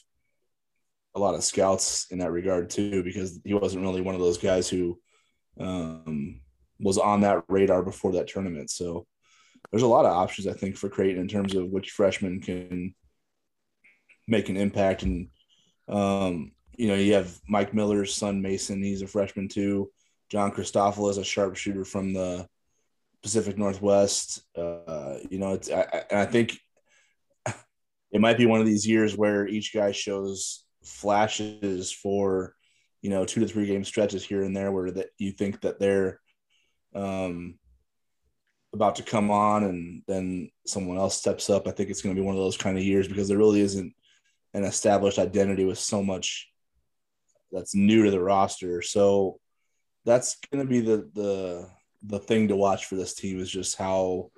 a lot of scouts in that regard too, because he wasn't really one of those guys who um, was on that radar before that tournament. So there's a lot of options I think for Creighton in terms of which freshmen can make an impact. And um, you know, you have Mike Miller's son Mason; he's a freshman too. John Christofilis is a sharpshooter from the Pacific Northwest. Uh, you know, it's I, I, think it might be one of these years where each guy shows flashes for you know two to three game stretches here and there where that you think that they're um, about to come on and then someone else steps up. I think it's going to be one of those kind of years because there really isn't an established identity with so much that's new to the roster. So that's going to be the the the thing to watch for this team is just how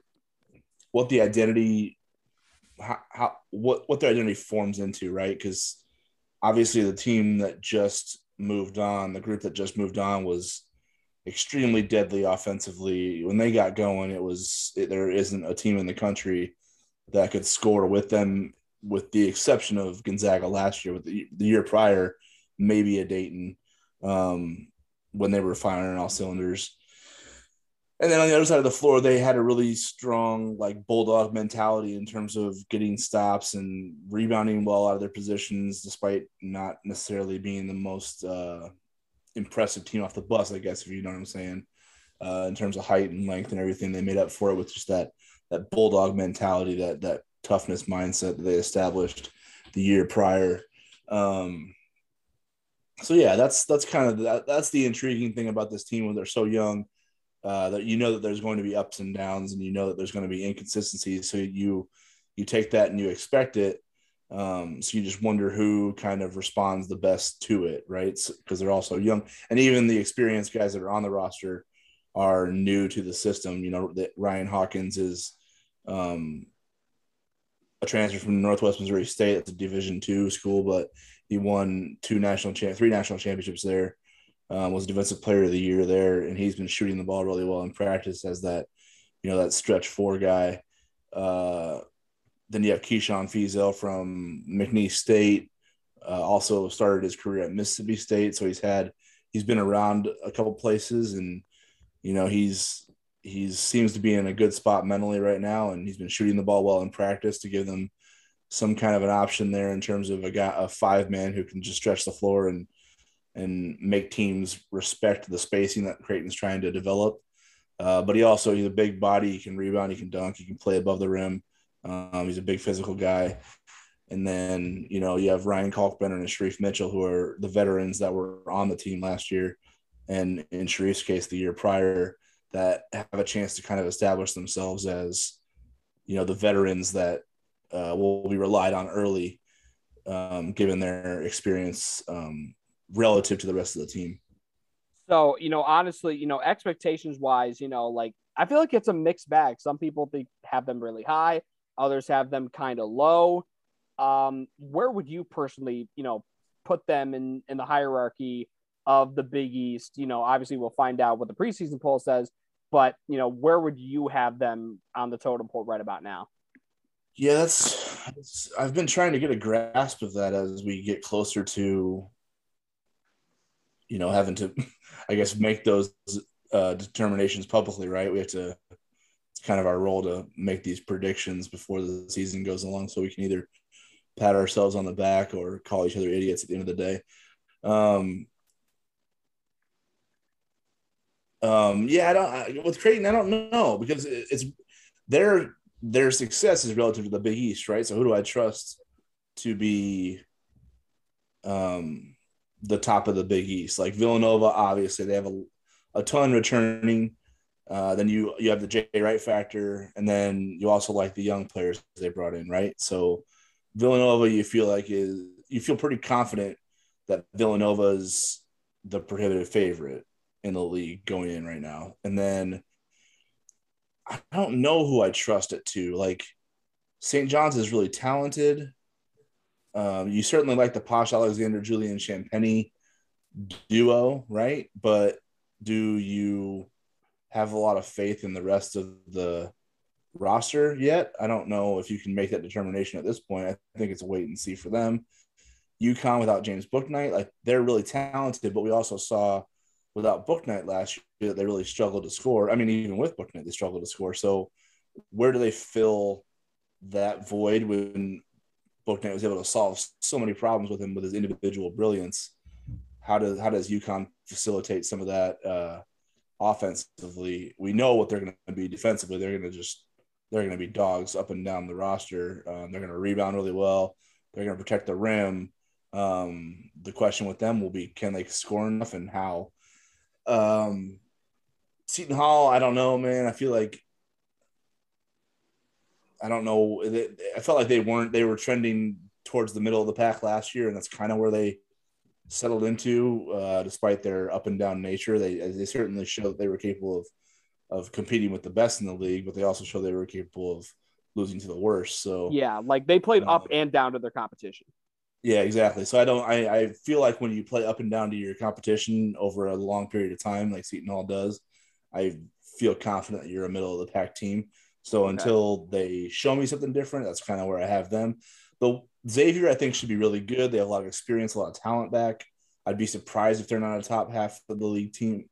what the identity how, how what what their identity forms into, right? Because obviously the team that just moved on, the group that just moved on was extremely deadly offensively. When they got going, it was it, there isn't a team in the country that could score with them, with the exception of Gonzaga last year. With the, the year prior, maybe a Dayton um, when they were firing all cylinders. And then on the other side of the floor, they had a really strong like bulldog mentality in terms of getting stops and rebounding well out of their positions, despite not necessarily being the most uh, impressive team off the bus, I guess, if you know what I'm saying. Uh, in terms of height and length and everything, they made up for it with just that that bulldog mentality, that that toughness mindset that they established the year prior. Um, so yeah, that's that's kind of that, that's the intriguing thing about this team when they're so young. Uh, that you know that there's going to be ups and downs, and you know that there's going to be inconsistencies. So you you take that and you expect it, um, so you just wonder who kind of responds the best to it, right? Because so, they're also young, and even the experienced guys that are on the roster are new to the system. You know that Ryan Hawkins is um, a transfer from Northwest Missouri State. It's a Division two school, but he won two national champ, three national championships there. Um, was defensive player of the year there, and he's been shooting the ball really well in practice as that, you know, that stretch four guy. Uh, then you have Keyshawn Feazell from McNeese State. Uh, also started his career at Mississippi State, so he's had he's been around a couple places, and you know he's he's seems to be in a good spot mentally right now, and he's been shooting the ball well in practice to give them some kind of an option there in terms of a guy a five man who can just stretch the floor and and make teams respect the spacing that Creighton's trying to develop. Uh, but he also he's a big body. He can rebound. He can dunk. He can play above the rim. Um, he's a big physical guy. And then, you know, you have Ryan Kalkbrenner and Shereef Mitchell, who are the veterans that were on the team last year. And in Shereef's case, the year prior, that have a chance to kind of establish themselves as, you know, the veterans that uh, will be relied on early, um, given their experience um, relative to the rest of the team. So, you know, honestly, you know, expectations wise, you know, like I feel like it's a mixed bag. Some people think have them really high, Others have them kind of low. Um, where would you personally, you know, put them in in the hierarchy of the Big East? You know, obviously we'll find out what the preseason poll says, but you know, where would you have them on the totem pole right about now? Yeah, that's, that's I've been trying to get a grasp of that as we get closer to you know having to I guess make those uh, determinations publicly, right? We have to it's kind of our role to make these predictions before the season goes along so we can either pat ourselves on the back or call each other idiots at the end of the day. Um, um, yeah, I don't I, with Creighton, I don't know because it's their their success is relative to the Big East, right? So who do I trust to be um the top of the Big East? Like Villanova, obviously they have a, a ton returning. Uh, then you you have the Jay Wright factor, and then you also like the young players they brought in, right? So Villanova, you feel like is you feel pretty confident that Villanova is the prohibitive favorite in the league going in right now, and then I don't know who I trust it to. Like St. John's is really talented. Um, you certainly like the Posh Alexander Julian Champagnie duo, right? But do you have a lot of faith in the rest of the roster yet. I don't know if you can make that determination at this point. I think it's a wait and see for them. UConn without James Bouknight, like they're really talented, but we also saw without Bouknight last year that they really struggled to score. I mean, even with Booknight, they struggled to score. So where do they fill that void when Bouknight was able to solve so many problems with him with his individual brilliance? How does how does UConn facilitate some of that uh, offensively. We know what they're going to be defensively. They're going to just they're going to be dogs up and down the roster. Um, they're going to rebound really well. They're going to protect the rim. Um, the question with them will be can they score enough and how? Um, Seton Hall, I don't know, man. I feel like I don't know. I felt like they weren't. They were trending towards the middle of the pack last year, and that's kind of where they settled into, uh, despite their up and down nature. They they certainly showed they were capable of of competing with the best in the league, but they also showed they were capable of losing to the worst. So yeah, like they played up and down to their competition. Yeah, exactly. So I don't. I, I feel like when you play up and down to your competition over a long period of time, like Seton Hall does, I feel confident that you're a middle of the pack team. So okay. until they show me something different, that's kind of where I have them. The Xavier, I think, should be really good. They have a lot of experience, a lot of talent back. I'd be surprised if they're not a top half of the league team.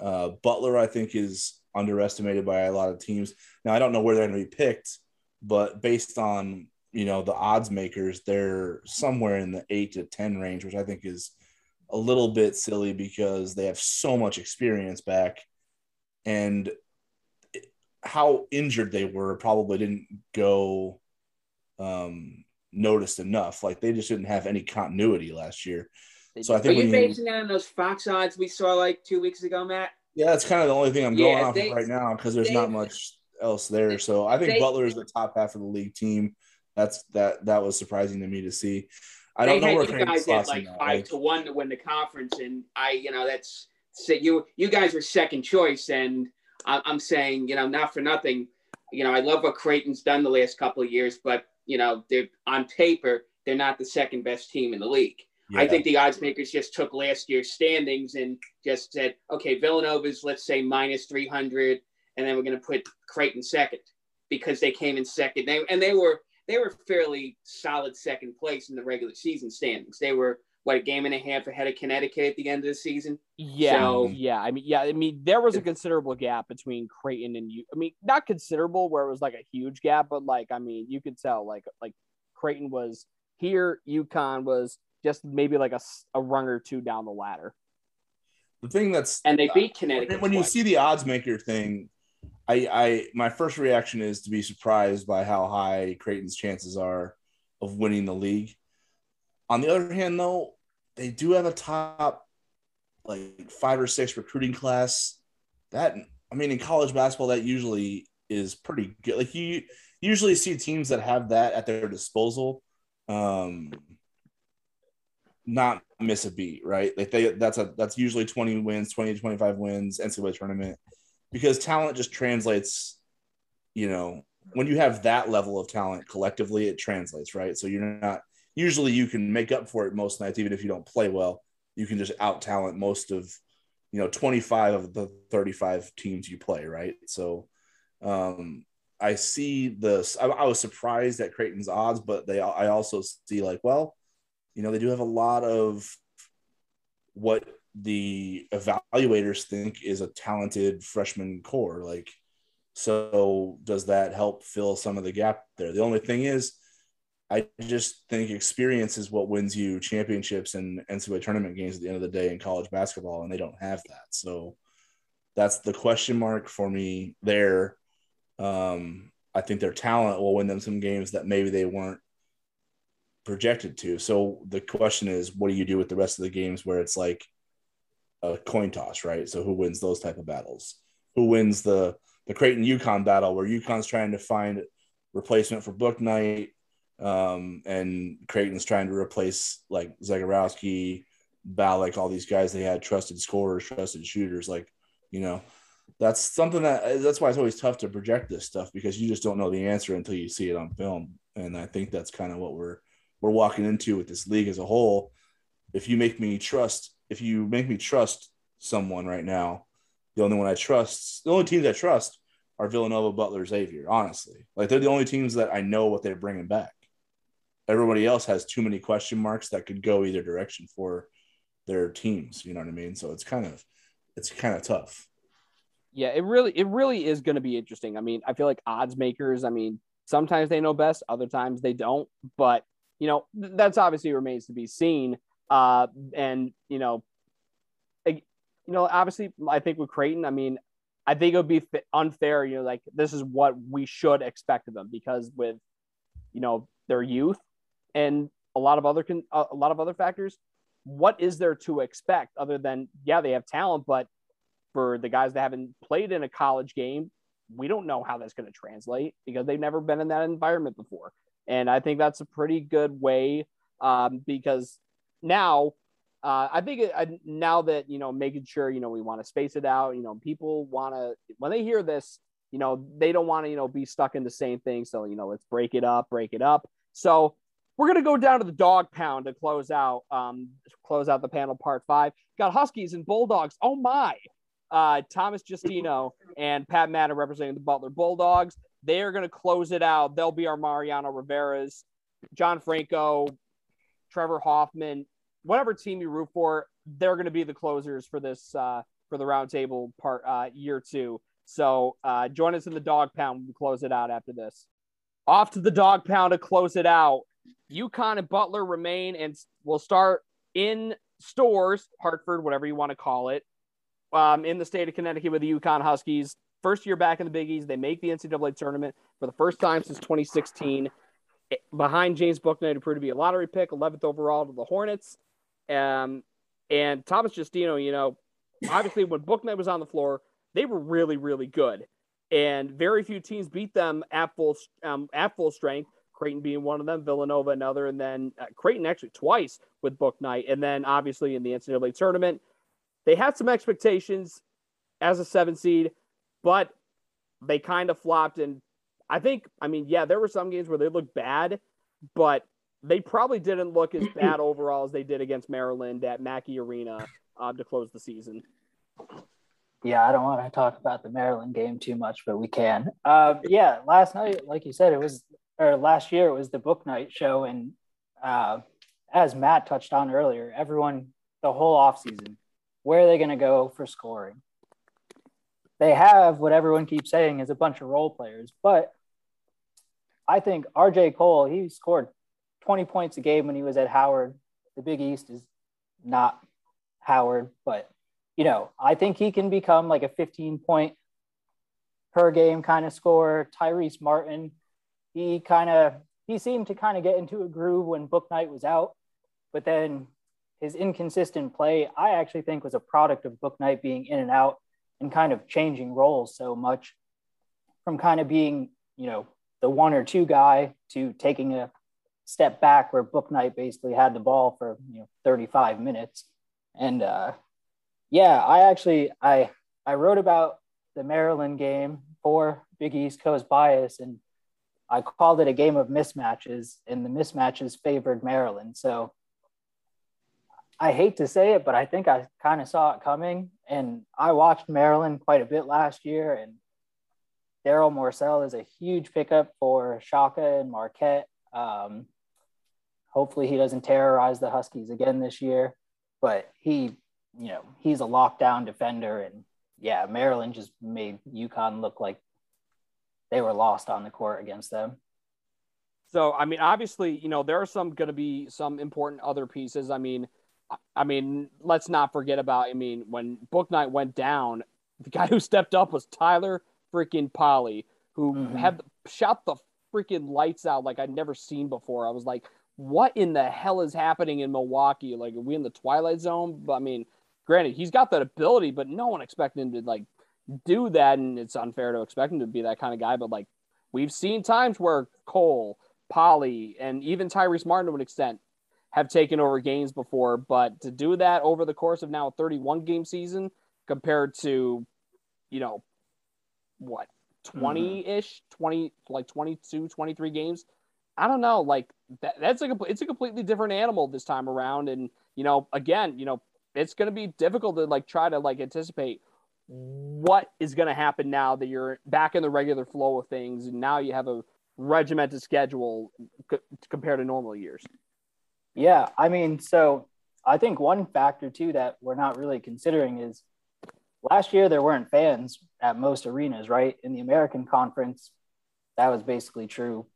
Uh, Butler, I think, is underestimated by a lot of teams. Now, I don't know where they're going to be picked, but based on you know the odds makers they're somewhere in the 8 to 10 range which i think is a little bit silly because they have so much experience back and how injured they were probably didn't go um, noticed enough. Like they just didn't have any continuity last year. So i think are you basing that on those fox odds we saw like two weeks ago matt? Yeah that's kind of the only thing i'm going yeah, off they, of right now because there's they, not much else there. so i think they, butler is the top half of the league team. That's that that was surprising to me to see. I don't they know where you guys at like five like, to one to win the conference, and I, you know, that's so you you guys were second choice, and I'm saying, you know, not for nothing, you know, I love what Creighton's done the last couple of years, but you know, they're on paper they're not the second best team in the league. Yeah. I think the odds makers just took last year's standings and just said, okay, Villanova's let's say minus 300, and then we're going to put Creighton second because they came in second. They, and they were they were fairly solid second place in the regular season standings. They were what a game and a half ahead of Connecticut at the end of the season. Yeah, so, yeah. I mean, yeah. I mean, there was a considerable gap between Creighton and you. I mean, not considerable where it was like a huge gap, but like I mean, you could tell like like Creighton was here, UConn was just maybe like a, a rung or two down the ladder. The thing that's and they uh, beat Connecticut. When, when you see the odds maker thing, I, I my first reaction is to be surprised by how high Creighton's chances are of winning the league. On the other hand, though, they do have a top like five or six recruiting class. That I mean, in college basketball, that usually is pretty good. Like you usually see teams that have that at their disposal, um, not miss a beat, right? Like they that's a that's usually 20 wins, 20 to 25 wins, NCAA tournament because talent just translates, you know, when you have that level of talent collectively, it translates, right? So you're not usually you can make up for it most nights, even if you don't play well. You can just out talent most of, you know, 25 of the 35 teams you play, right? So um I see the I, I was surprised at Creighton's odds, but they I also see like, well, you know, they do have a lot of what the evaluators think is a talented freshman core. Like, so does that help fill some of the gap there? The only thing is, I just think experience is what wins you championships and NCAA tournament games at the end of the day in college basketball, and they don't have that. So that's the question mark for me there. Um, I think their talent will win them some games that maybe they weren't projected to. So the question is, what do you do with the rest of the games where it's like a coin toss, right? So who wins those type of battles? Who wins the the Creighton UConn battle where UConn's trying to find replacement for Bouknight, um, and Creighton's trying to replace like Zegarowski, Ballock, all these guys they had trusted scorers, trusted shooters. Like, you know, that's something that that's why it's always tough to project this stuff because you just don't know the answer until you see it on film. And I think that's kind of what we're we're walking into with this league as a whole. If you make me trust if you make me trust someone right now, the only one I trust, the only teams I trust are Villanova, Butler, Xavier. Honestly, like they're the only teams that I know what they're bringing back. Everybody else has too many question marks that could go either direction for their teams. You know what I mean? So it's kind of it's kind of tough. Yeah, it really it really is going to be interesting. I mean, I feel like odds makers. I mean, sometimes they know best, other times they don't. But you know, that's obviously remains to be seen. Uh, and you know, you know, obviously, I think with Creighton, I mean, I think it would be unfair. You know, like this is what we should expect of them because with, you know, their youth and a lot of other con- a lot of other factors, what is there to expect other than yeah, they have talent, but for the guys that haven't played in a college game, we don't know how that's going to translate because they've never been in that environment before. And I think that's a pretty good way um, because now uh, I think it, now that you know making sure you know we want to space it out. You know, people want to when they hear this, you know, they don't want to you know be stuck in the same thing. So you know, let's break it up, break it up. So we're gonna go down to the dog pound to close out um close out the panel part five. Got Huskies and Bulldogs. Oh my! Uh, Thomas Justino and Pat Madden representing the Butler Bulldogs. They are going to close it out. They'll be our Mariano Rivera's, John Franco, Trevor Hoffman, whatever team you root for. They're going to be the closers for this uh, for the roundtable part uh, year two. So uh, join us in the dog pound. We'll close it out after this. Off to the dog pound to close it out. UConn and Butler remain, and we'll start in Storrs, Hartford, whatever you want to call it, um, in the state of Connecticut with the UConn Huskies. First year back in the Big East, they make the NCAA tournament for the first time since 2016. Behind James Bouknight, who proved to be a lottery pick, 11th overall to the Hornets. Um, and Thomas Justino, you know, obviously when Bouknight was on the floor, they were really, really good. And very few teams beat them at full um, at full strength. Creighton being one of them, Villanova another, and then uh, Creighton actually twice with Bouknight, and then obviously in the NCAA tournament, they had some expectations as a seven seed, but they kind of flopped. And I think, I mean, yeah, there were some games where they looked bad, but they probably didn't look as bad overall as they did against Maryland at Mackey Arena uh, to close the season. Yeah, I don't want to talk about the Maryland game too much, but we can. Uh, yeah, last night, like you said, it was, or last year, it was the Bouknight show. And uh, as Matt touched on earlier, everyone, the whole offseason, where are they going to go for scoring? They have what everyone keeps saying is a bunch of role players, but I think RJ Cole, he scored 20 points a game when he was at Howard. The Big East is not Howard, but you know, I think he can become like a 15 point per game kind of scorer. Tyrese Martin, he kind of he seemed to kind of get into a groove when Bouknight was out, but then his inconsistent play, I actually think was a product of Bouknight being in and out and kind of changing roles so much from kind of being, you know, the one or two guy to taking a step back where Bouknight basically had the ball for, you know, 35 minutes. And uh, yeah, I actually, I, I wrote about the Maryland game for Big East Coast bias and I called it a game of mismatches and the mismatches favored Maryland. So I hate to say it, but I think I kind of saw it coming. And I watched Maryland quite a bit last year, and Darryl Morsell is a huge pickup for Shaka and Marquette. Um, hopefully, he doesn't terrorize the Huskies again this year, but he, you know, he's a lockdown defender. And yeah, Maryland just made UConn look like they were lost on the court against them. So, I mean, obviously, you know, there are some going to be some important other pieces. I mean, I mean, let's not forget about. I mean, when Bouknight went down, the guy who stepped up was Tyler freaking Polley, who mm-hmm. had shot the freaking lights out like I'd never seen before. I was like, what in the hell is happening in Milwaukee? Like, are we in the twilight zone? But I mean, granted, he's got that ability, but no one expected him to like do that, and it's unfair to expect him to be that kind of guy. But like, we've seen times where Cole, Polley, and even Tyrese Martin to an extent have taken over games before, but to do that over the course of now a 31 game season compared to, you know, what, mm-hmm. 20 ish, 20, like 22, 23 games. I don't know. Like that, that's a, it's a completely different animal this time around. And, you know, again, you know, it's going to be difficult to like try to like anticipate what is going to happen now that you're back in the regular flow of things. And now you have a regimented schedule c- compared to normal years. Yeah, I mean, so I think one factor too that we're not really considering is last year there weren't fans at most arenas, right? In the American Conference, that was basically true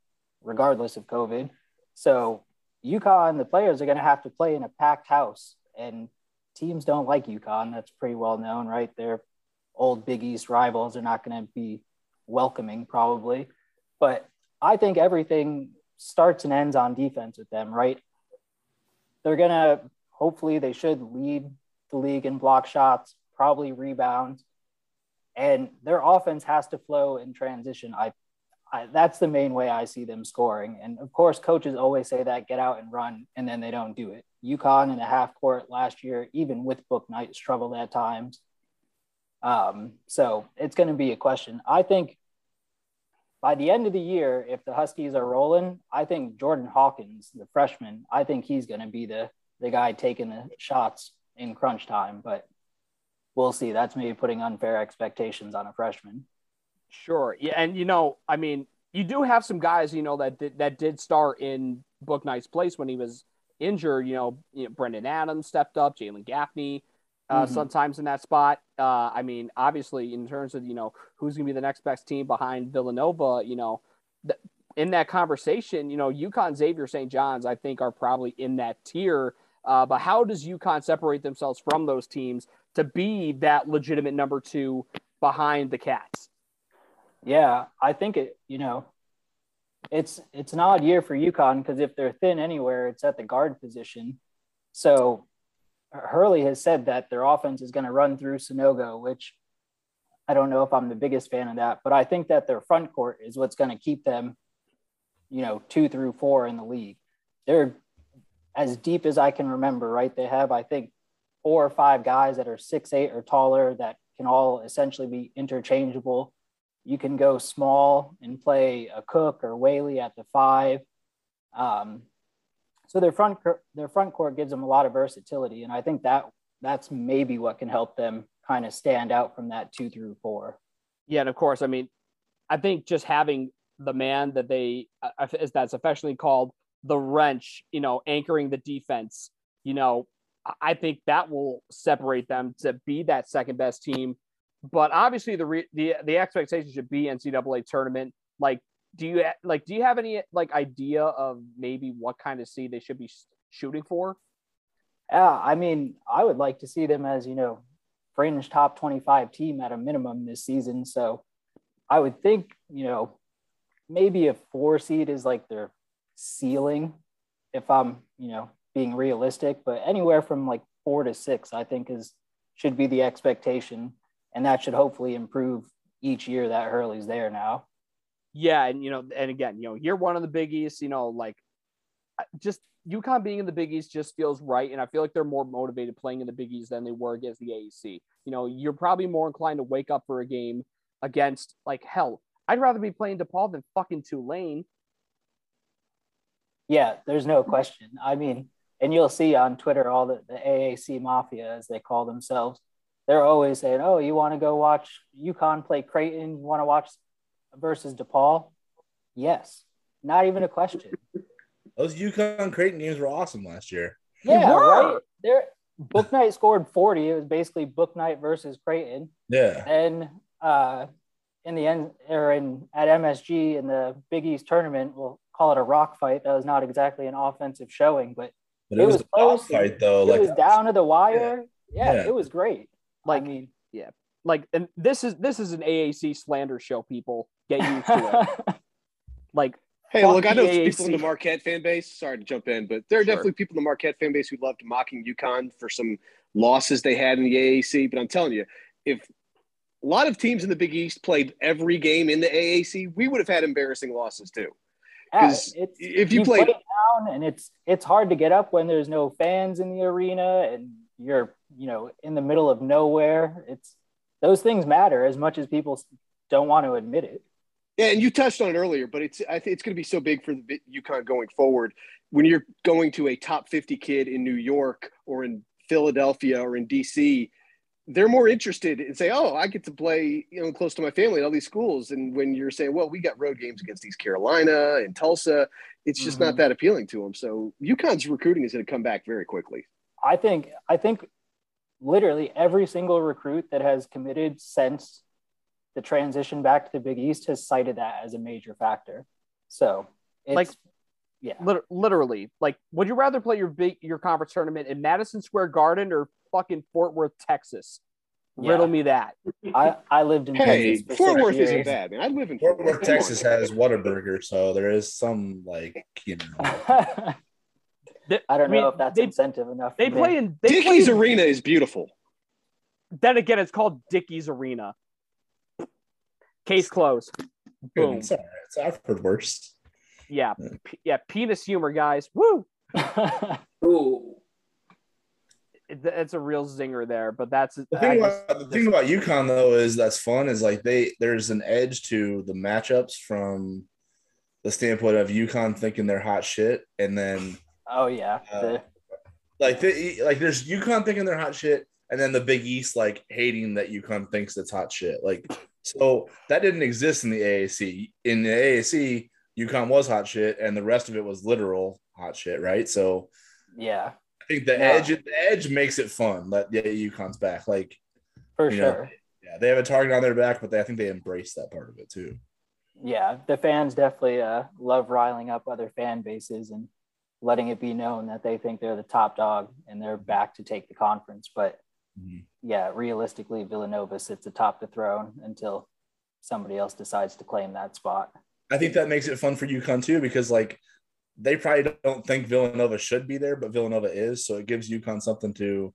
regardless of COVID. So UConn, the players are going to have to play in a packed house, and teams don't like UConn. That's pretty well known, right? Their old Big East rivals are not going to be welcoming, probably. But I think everything starts and ends on defense with them, right? they're going to hopefully they should lead the league in block shots, probably rebounds. and their offense has to flow in transition. I, I that's the main way I see them scoring. And of course, coaches always say that get out and run, and then they don't do it. UConn in the half court last year, even with Bouknight, struggled at times. Um, so it's going to be a question. I think by the end of the year, if the Huskies are rolling, I think Jordan Hawkins, the freshman, I think he's going to be the the guy taking the shots in crunch time. But we'll see. That's maybe putting unfair expectations on a freshman. Sure. Yeah, and you know, I mean, you do have some guys, you know, that did, that did start in Bouknight's place when he was injured. You know, you know Brendan Adams stepped up, Jalen Gaffney, uh, Mhm. sometimes in that spot. Uh, I mean, obviously, in terms of you know who's going to be the next best team behind Villanova, you know, th- in that conversation, you know, UConn, Xavier, St. John's, I think are probably in that tier. Uh, but how does UConn separate themselves from those teams to be that legitimate number two behind the Cats? Yeah, I think it. You know, it's it's an odd year for UConn because if they're thin anywhere, it's at the guard position. So Hurley has said that their offense is going to run through Sanogo, which I don't know if I'm the biggest fan of that, but I think that their front court is what's going to keep them, you know, two through four in the league. They're as deep as I can remember, right? They have, I think, four or five guys that are six eight or taller that can all essentially be interchangeable. You can go small and play Akok or Whaley at the five. Um, so their front their front court gives them a lot of versatility, and I think that that's maybe what can help them kind of stand out from that two through four. Yeah, and of course, I mean, I think just having the man that they uh, as that's affectionately called the wrench, you know, anchoring the defense, you know, I- I think that will separate them to be that second best team. But obviously, the re- the the expectation should be NCAA tournament. Like, do you like do you have any like idea of maybe what kind of seed they should be shooting for? Yeah, I mean, I would like to see them as you know, fringe top twenty-five team at a minimum this season. So, I would think you know, maybe a four seed is like their ceiling, if I'm you know being realistic. But anywhere from like four to six, I think is should be the expectation, and that should hopefully improve each year that Hurley's there now. Yeah, and you know, and again, you know, you're one of the Big East. You know, like just UConn being in the Big East just feels right, and I feel like they're more motivated playing in the Big East than they were against the AAC. You know, you're probably more inclined to wake up for a game against like hell. I'd rather be playing DePaul than fucking Tulane. Yeah, there's no question. I mean, and you'll see on Twitter all the, the AAC mafia, as they call themselves. They're always saying, "Oh, you want to go watch UConn play Creighton? You want to watch versus DePaul?" Yes, not even a question. Those UConn Creighton games were awesome last year. Yeah, were. right. There, Bouknight scored 40. It was basically Bouknight versus Creighton. Yeah. And uh, in the end, or in at MSG in the Big East tournament, we'll call it a rock fight. That was not exactly an offensive showing, but But it, was, a close. fight though. it Like was down to the wire. Yeah, Yeah. it was great. Like, I mean, yeah, like, and this is this is an AAC slander show. People get used to it. like, Hey, look, I know the people in the Marquette fan base. Sorry to jump in, but there are Sure. definitely people in the Marquette fan base who loved mocking UConn for some losses they had in the AAC. But I'm telling you, if a lot of teams in the Big East played every game in the AAC, we would have had embarrassing losses too. Because it's if you play played- down, and it's it's hard to get up when there's no fans in the arena, and you're you know in the middle of nowhere. It's those things matter as much as people don't want to admit it. Yeah, and you touched on it earlier, but it's I think it's going to be so big for the UConn going forward. When you're going to a top 50 kid in New York or in Philadelphia or in DC, they're more interested in say, "Oh, I get to play, you know, close to my family at all these schools." And when you're saying, "Well, we got road games against East Carolina and Tulsa," it's just not Mhm. that appealing to them. So UConn's recruiting is going to come back very quickly. I think I think literally every single recruit that has committed since the transition back to the Big East has cited that as a major factor. So it's, Like- yeah, lit- literally, like, would you rather play your big your conference tournament in Madison Square Garden or fucking Fort Worth, Texas? Yeah. Riddle me that. I I lived in Hey, Texas Fort Worth years. isn't bad, man. I live in Fort Worth, Texas has Whataburger, so there is some like you know. They- I don't mean, know if that's they, incentive enough. they play in they play Dickies in- Arena is beautiful. Then again, it's called Dickies Arena. Case closed. Boom. It's all right. It's, I've heard worse. Yeah, p- yeah. Penis humor, guys. Woo. Ooh. It- It's a real zinger there, but that's The thing, just- about, the thing about UConn though is that's fun is like they there's an edge to the matchups from the standpoint of UConn thinking they're hot shit, and then oh yeah. Uh, The- like they, like there's UConn thinking they're hot shit, and then the Big East like hating that UConn thinks it's hot shit. Like so that didn't exist in the AAC. In the AAC, UConn was hot shit, and the rest of it was literal hot shit, right? So yeah, I think the Yeah. edge the edge makes it fun that yeah, UConn's back. Like for you know, sure. yeah, they have a target on their back, but they, I think they embrace that part of it too. yeah, the fans definitely uh, love riling up other fan bases and letting it be known that they think they're the top dog and they're back to take the conference. But Mhm. yeah, realistically, Villanova sits atop the throne until somebody else decides to claim that spot. I think that makes it fun for UConn too, because like they probably don't think Villanova should be there, but Villanova is, so it gives UConn something to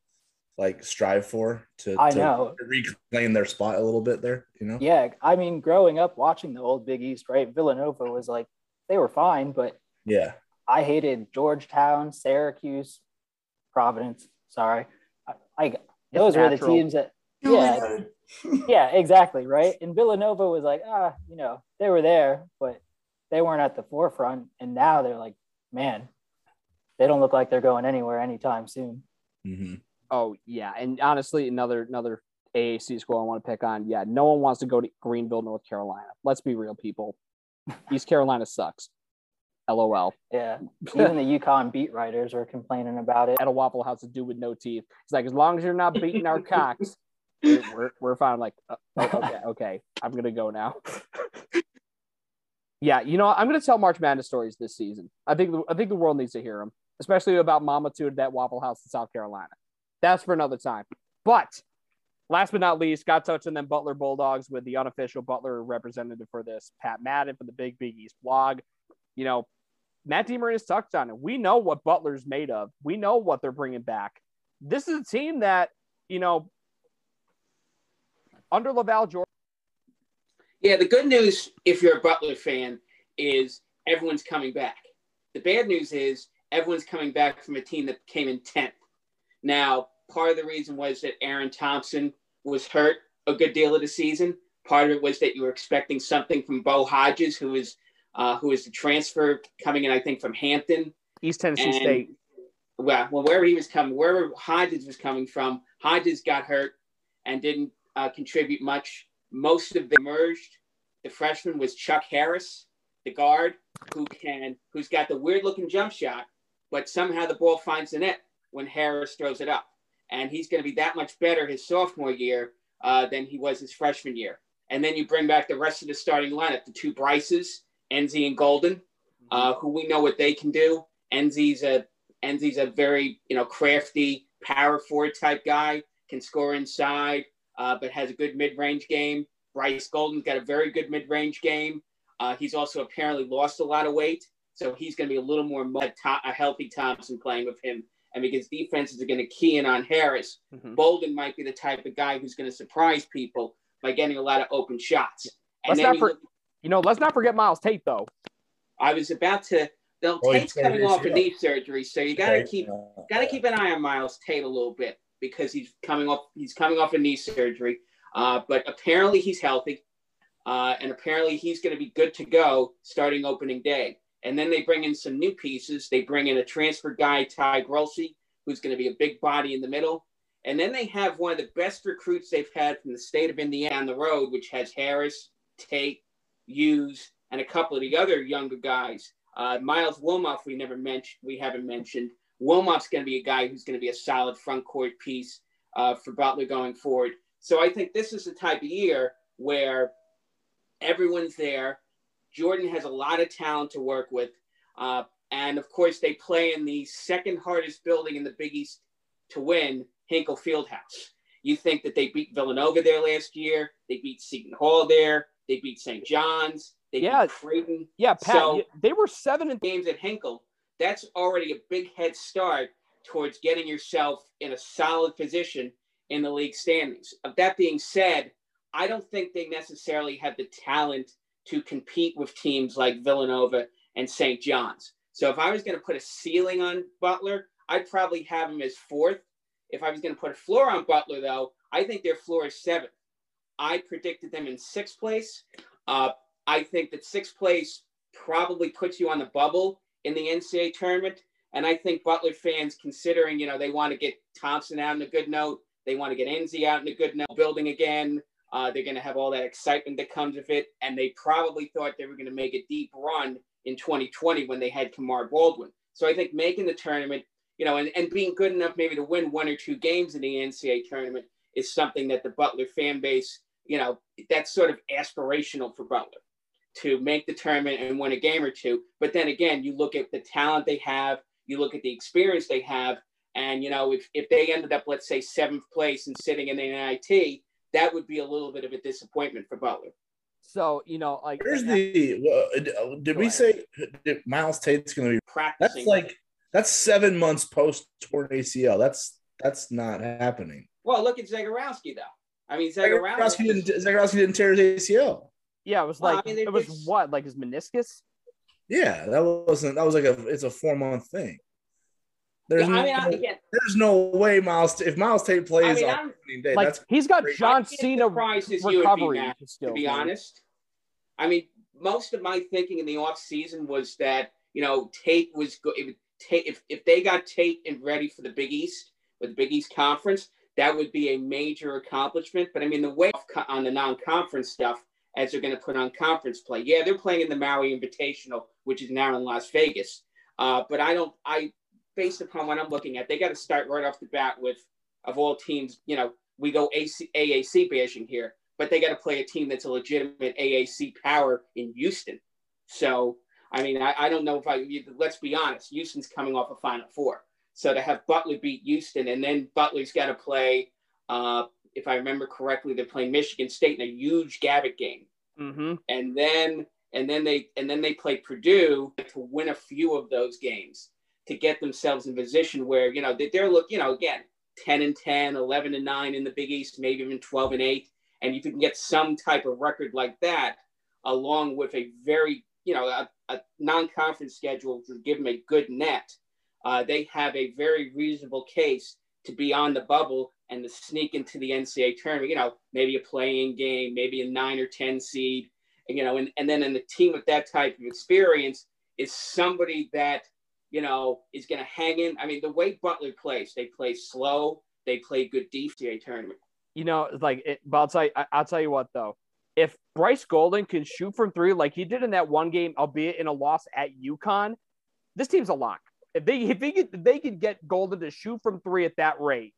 like strive for to, I to know. reclaim their spot a little bit there. You know, Yeah, I mean, growing up watching the old Big East, right? Villanova was like they were fine, but yeah, I hated Georgetown, Syracuse, Providence. Sorry, I, I those were the teams that yeah, yeah, exactly, right. And Villanova was like, ah, you know, they were there, but they weren't at the forefront. And now they're like, man, they don't look like they're going anywhere anytime soon. hmm Oh yeah, and honestly, another another AAC school I want to pick on. Yeah, no one wants to go to Greenville, North Carolina. Let's be real, people. East Carolina sucks. LOL. Yeah, even the UConn beat writers were complaining about it. At a Waffle House, a dude with no teeth. It's like as long as you're not beating our cocks, we're, we're, fine. I'm like, uh, oh, okay, okay, I'm gonna go now. yeah, you know, I'm gonna tell March Madness stories this season. I think the, I think the world needs to hear them, especially about Mama Tude at that Waffle House in South Carolina. That's for another time. But last but not least, got touched on them Butler Bulldogs with the unofficial Butler representative for this, Pat Madden from the Big Big East blog. You know, Matt DeMarinis touched on it. We know what Butler's made of. We know what they're bringing back. This is a team that, you know, under LaVall Jordan. Yeah, the good news, if you're a Butler fan, is everyone's coming back. The bad news is everyone's coming back from a team that came in 10th. Now, part of the reason was that Aaron Thompson was hurt a good deal of the season. Part of it was that you were expecting something from Bo Hodges, who is uh, who is the transfer coming in, I think, from Hampton. East Tennessee And- State. Well, well, wherever he was coming, wherever Hodges was coming from, Hodges got hurt and didn't uh, contribute much. Most of them emerged. The freshman was Chuck Harris, the guard, who can, who's got the weird looking jump shot, but somehow the ball finds the net when Harris throws it up, and he's going to be that much better his sophomore year uh, than he was his freshman year. And then you bring back the rest of the starting lineup, the two Bryces, Nze and Golden, uh, who we know what they can do. Nze's a Nze's a very you know crafty power forward type guy, can score inside, uh, but has a good mid range game. Bryce Golden's got a very good mid range game. Uh, he's also apparently lost a lot of weight, so he's going to be a little more mo- a healthy Thompson playing with him. And because defenses are going to key in on Harris, Mhm. Bolden might be the type of guy who's going to surprise people by getting a lot of open shots. And Let's then not for, you know, let's not forget Myles Tate though. I was about to. Well, Oh, Tate's coming off a ACL. knee surgery, so you got to keep Uh, got to keep an eye on Myles Tate a little bit because he's coming off he's coming off a knee surgery. Uh, but apparently he's healthy, uh, and apparently he's going to be good to go starting opening day. And then they bring in some new pieces. They bring in a transfer guy, Ty Groce, who's going to be a big body in the middle. And then they have one of the best recruits they've had from the state of Indiana on the road, which has Harris, Tate, Hughes, and a couple of the other younger guys. Uh, Myles Wilmoth, we never mentioned, we haven't mentioned. Wilmoth's going to be a guy who's going to be a solid front court piece uh, for Butler going forward. So I think this is the type of year where everyone's there. Jordan has a lot of talent to work with. Uh, and of course, they play in the second hardest building in the Big East to win, Hinkle Fieldhouse. You think that they beat Villanova there last year, they beat Seton Hall there, they beat St. John's, they Yeah. beat Creighton. Yeah, Pat, So- they were seven and games at Hinkle, that's already a big head start towards getting yourself in a solid position in the league standings. Of that being said, I don't think they necessarily have the talent to compete with teams like Villanova and St. John's. So if I was going to put a ceiling on Butler, I'd probably have him as fourth. If I was going to put a floor on Butler, though, I think their floor is seventh. I predicted them in sixth place. Uh, I think that sixth place probably puts you on the bubble in the NCAA tournament. And I think Butler fans, considering, you know, they want to get Thompson out in a good note, they want to get Nze out in a good note, building again. Uh, they're going to have all that excitement that comes with it. And they probably thought they were going to make a deep run in 2020 when they had Kamar Baldwin. So I think making the tournament, you know, and, and being good enough maybe to win one or two games in the NCAA tournament is something that the Butler fan base, you know, that's sort of aspirational for Butler to make the tournament and win a game or two. But then again, you look at the talent they have, you look at the experience they have, and you know, if, if they ended up, let's say, seventh place and sitting in the NIT, that would be a little bit of a disappointment for Butler. So you know, like Where's the? Well, did uh, we say Myles Tate's going to be practicing? That's like that's seven months post torn ACL. That's that's not happening. Well, look at Zegarowski though. I mean, Zegarowski Zegarowski. didn't, Zegarowski didn't tear his ACL. Yeah, it was Well, like I mean, it was it's- what, like his meniscus? Yeah, that wasn't. That was like a. It's a four month thing. There's Yeah, I mean, no, I, again, there's no way Myles. If Myles Tate plays I mean, on I'm- opening day, Like that's he's got great. John Cena surprise his recovery UAB match, to still to be do. honest. I mean, most of my thinking in the off season was that you know Tate was go- if, Tate, if if they got Tate and ready for the Big East with the Big East Conference, that would be a major accomplishment. But I mean, the way on the non-conference stuff as they're going to put on conference play, yeah, they're playing in the Maui Invitational, which is now in Las Vegas. Uh, but I don't, I based upon what I'm looking at, they got to start right off the bat with of all teams. You know, we go AC, AAC bashing here but they got to play a team that's a legitimate AAC power in Houston. So, I mean, I, I don't know if I, let's be honest, Houston's coming off a Final Four. So to have Butler beat Houston and then Butler's got to play, uh, if I remember correctly, they're playing Michigan State in a huge Gavitt game. Mm-hmm. And then, and then they, and then they play Purdue to win a few of those games to get themselves in position where, you know, they're look, you know, again, 10 and 10, 11 and 9 in the Big East, maybe even 12 and 8 and if you can get some type of record like that, along with a very, you know, a, a non-conference schedule to give them a good net, uh, they have a very reasonable case to be on the bubble and to sneak into the NCAA tournament. You know, maybe a playing game, maybe a nine or ten seed, and, you know, and, and then in the team with that type of experience is somebody that you know is going to hang in. I mean, the way Butler plays, they play slow, they play good defense tournament you know, like, it, but I'll tell you, I, I'll tell you what though, if Bryce Golden can shoot from three like he did in that one game, albeit in a loss at UConn, this team's a lock. If they if they get if they can get Golden to shoot from three at that rate,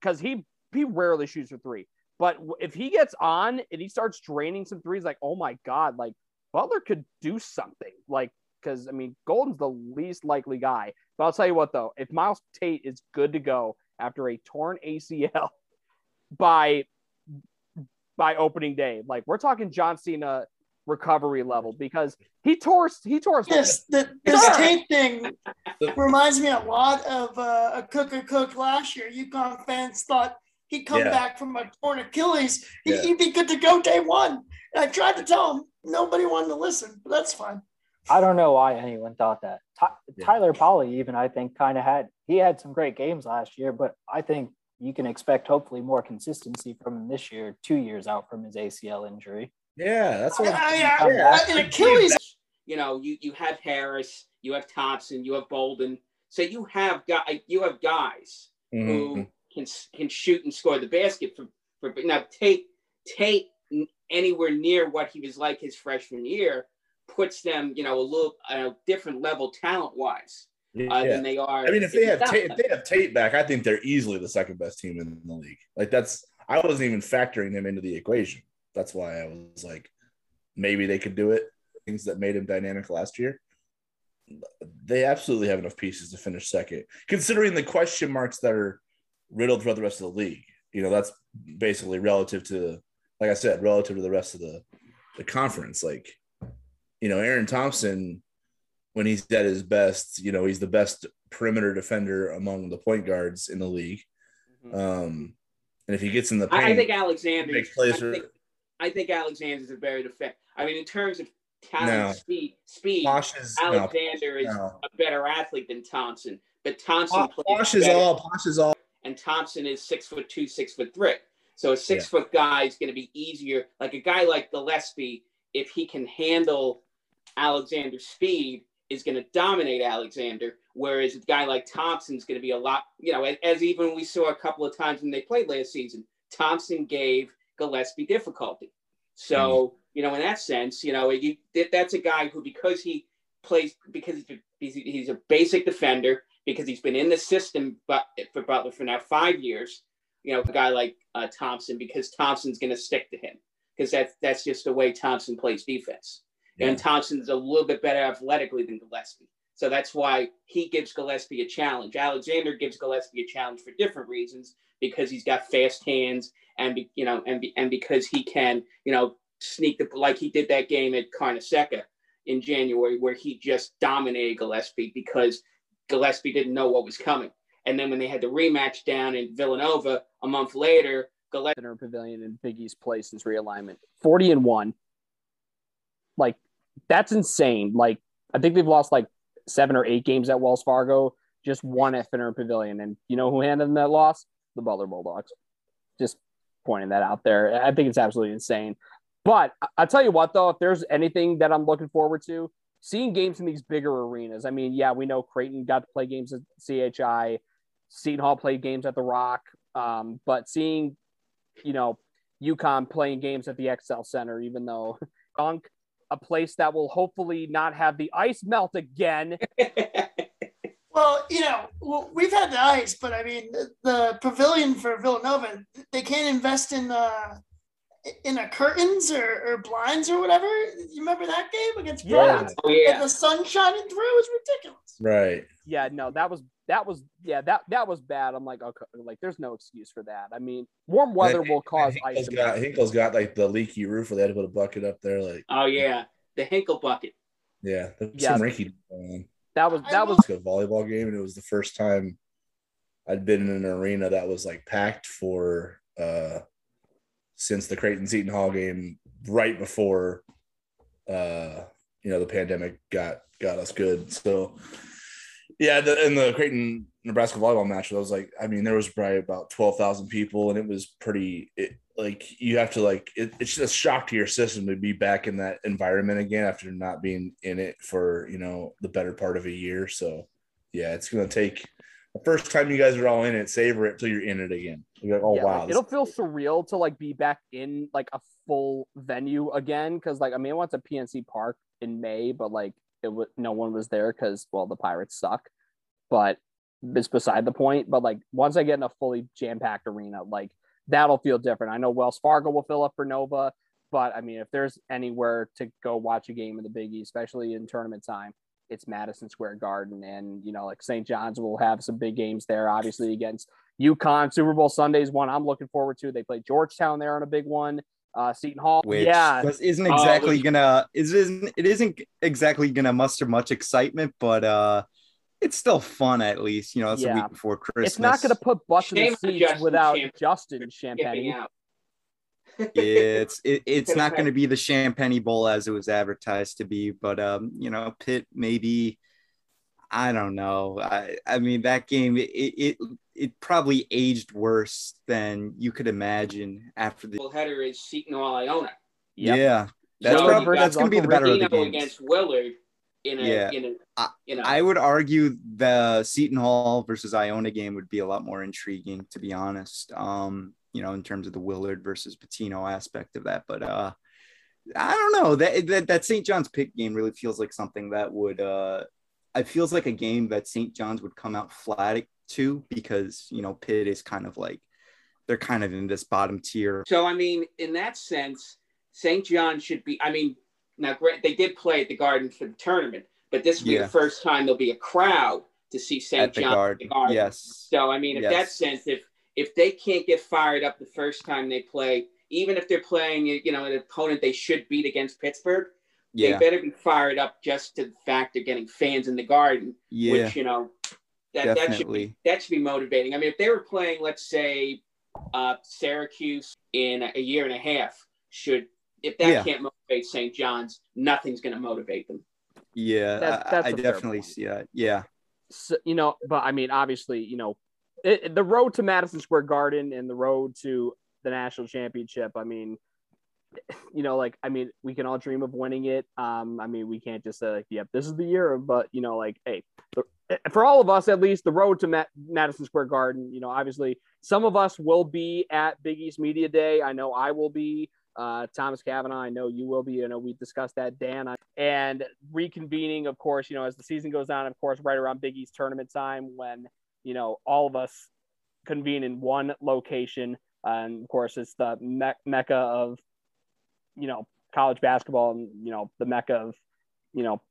because he he rarely shoots from three. But if he gets on and he starts draining some threes, like oh my god, like Butler could do something. Like because I mean Golden's the least likely guy. But I'll tell you what though, if Myles Tate is good to go after a torn ACL by by opening day. Like we're talking John Cena recovery level because he tore he tore his Yes, the, this Tate thing reminds me a lot of uh, Akok Akok last year. UConn fans thought he'd come Yeah. back from a torn Achilles. He, Yeah. He'd be good to go day one. And I tried to tell him. Nobody wanted to listen, but that's fine. I don't know why anyone thought that. Ty- Yeah. Tyler Polley, even I think, kind of had he had some great games last year, but I think you can expect hopefully more consistency from him this year, two years out from his ACL injury. Yeah, that's what. I, I, Yeah. I, an Achilles. you know, you you have Harris, you have Thompson, you have Bolden. So you have guy, you have guys Mhm. who can can shoot and score the basket for for now Tate Tate anywhere near what he was like his freshman year puts them you know a little a different level talent wise uh, Yeah. than they are. I mean, if they have Tate, if they have Tate back, I think they're easily the second best team in the league. Like that's I wasn't even factoring him into the equation. That's why I was like, maybe they could do it. Things that made him dynamic last year. They absolutely have enough pieces to finish second, considering the question marks that are riddled throughout the rest of the league. You know, that's basically relative to, like I said, relative to the rest of the the conference. Like, you know, Aaron Thompson when he's at his best, you know, he's the best perimeter defender among the point guards in the league. Um, and if he gets in the paint, I, I think Alexander. makes plays I think, I think Alexander's a better defender. I mean, in terms of talent, No. speed, speed, is no, Alexander is no. a better athlete than Thompson. But Thompson Posh, is better, all. Posh is all. and Thompson is six foot two, six foot three. So a six foot guy is going to be easier. Like a guy like Gillespie, if he can handle Alexander's speed, is going to dominate Alexander. Whereas a guy like Thompson is going to be a lot, you know, as even we saw a couple of times when they played last season, Thompson gave Gillespie difficulty. So, you know, in that sense, you know, you, that's a guy who, because he plays, because he's a, he's, a basic defender, because he's been in the system but for Butler for now five years, you know, a guy like uh, Thompson, because Thompson's going to stick to him, because that's that's just the way Thompson plays defense. And Thompson's a little bit better athletically than Gillespie. So that's why he gives Gillespie a challenge. Alexander gives Gillespie a challenge for different reasons because he's got fast hands and be, you know and be, and because he can you know sneak the like he did that game at Carnesecca in January where he just dominated Gillespie because Gillespie didn't know what was coming. And then when they had the rematch down in Villanova a month later, Gillespie Pavilion in Big East play since realignment. 40 and 1. Like, that's insane. Like, I think they've lost like seven or eight games at Wells Fargo, just one at Finneran Pavilion. And you know who handed them that loss? The Butler Bulldogs. Just pointing that out there. I think it's absolutely insane. But I'll tell you what, though, if there's anything that I'm looking forward to, seeing games in these bigger arenas. I mean, yeah, we know Creighton got to play games at CHI, Seton Hall played games at the Rock, um, but seeing, you know, UConn playing games at the XL Center, even though Dunk, a place that will hopefully not have the ice melt again. Well, you know, we've had the ice, but I mean, the, the pavilion for Villanova, they can't invest in uh, in a curtains or, or blinds or whatever. You remember that game against Yeah. Providence? Oh, yeah. And the sun shining through it was ridiculous. Right. Yeah, no, that was that was yeah that that was bad. I'm like, okay, like there's no excuse for that. I mean, warm weather will cause ice. Hinkle's to got. Hinkle's got like the leaky roof where they had to put a bucket up there. Like, Oh yeah, the Hinkle bucket. yeah, there's Yeah. some rinky. Going That was that was a volleyball game, and it was the first time I'd been in an arena that was like packed for uh since the Creighton Seton Hall game right before uh you know the pandemic got got us good. So yeah, the, in the Creighton Nebraska volleyball match, I was like, I mean, there was probably about twelve thousand people, and it was pretty. It, like you have to like it, it's just a shock to your system to be back in that environment again after not being in it for you know the better part of a year. So yeah, it's gonna take the first time you guys are all in it, savor it till you're in it again. You're like, oh yeah, wow, like, it'll feel surreal to like be back in like a full venue again because like I mean I went to PNC Park in May, but like it was no one was there because well the Pirates suck, but it's beside the point. But like once I get in a fully jam packed arena, like that'll feel different. I know Wells Fargo will fill up for Nova, but I mean if there's anywhere to go watch a game in the Big East, especially in tournament time. It's Madison Square Garden, and you know, like St. John's will have some big games there, obviously against UConn. Super Bowl Sunday's one I'm looking forward to. They play Georgetown there on a big one. Uh, Seton Hall, which yeah, isn't exactly which- gonna is isn't it isn't exactly gonna muster much excitement, but uh it's still fun at least. You know, it's a week before Christmas. it's not going to put butts in the seats Justin without Champ- Justin Champagnie. it's it, it's not going to be the Champagne Bowl as it was advertised to be, but um, you know, Pitt maybe. I don't know. I I mean that game it it it probably aged worse than you could imagine after the Well, header is Seton Hall Iona. Yep. yeah. That's So probably that's going to be the better of the Pitino games. against Willard in a Yeah. in a I- you know I would argue the Seton Hall versus Iona game would be a lot more intriguing, to be honest. Um, you know, in terms of the Willard versus Pitino aspect of that. But uh I don't know. That that, that St. John's pick game really feels like something that would uh it feels like a game that St. John's would come out flat to because you know Pitt is kind of like they're kind of in this bottom tier. So I mean, in that sense, St. John should be. I mean, now they did play at the Garden for the tournament, but this will be Yeah. the first time there'll be a crowd to see St. John Garden, the Garden. yes. So I mean, in that sense, if if they can't get fired up the first time they play, even if they're playing, you know, an opponent they should beat against Pittsburgh, Yeah. they better be fired up just to the fact they're getting fans in the Garden. Yeah. Which you know, that that should be Definitely. that should be motivating. I mean, if they were playing, let's say, uh, Syracuse in a year and a half, should. If that Yeah. can't motivate St. John's, nothing's going to motivate them. Yeah, That- I- that's I, a fair definitely point. see that. Yeah. so, you know, but I mean, obviously, you know, it, the road to Madison Square Garden and the road to the national championship. I mean, you know, like I mean, we can all dream of winning it. Um, I mean, we can't just say like, "Yep, this is the year." But you know, like, hey, the, for all of us, at least, the road to Ma- Madison Square Garden. You know, obviously, some of us will be at Big East Media Day. I know I will be. Uh, Thomas Kavanaugh, I know you will be. I know we discussed that, Dan. And reconvening, of course, you know, as the season goes on, of course, right around Big East tournament time when, you know, all of us convene in one location. and of course, it's the me- mecca of, you know, college basketball and, you know, the mecca of, you know,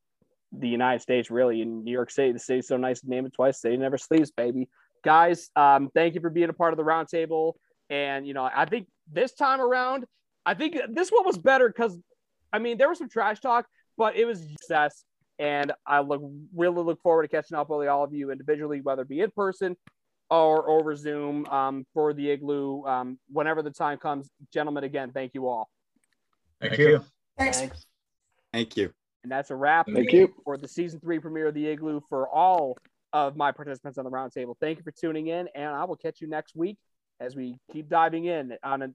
the United States, really, in New York City. The city's so nice to name it twice. City never sleeps, baby. Guys, um, thank you for being a part of the roundtable. And, you know, I think this time around, I think this one was better because, I mean, there was some trash talk, but it was success. And I look really look forward to catching up with all of you individually, whether it be in person or over Zoom um, for the igloo um, whenever the time comes. Gentlemen, again, thank you all. Thank you. Thanks. Thank you. And that's a wrap Thank you. for the season three premiere of the igloo for all of my participants on the roundtable. Thank you for tuning in, and I will catch you next week as we keep diving in on a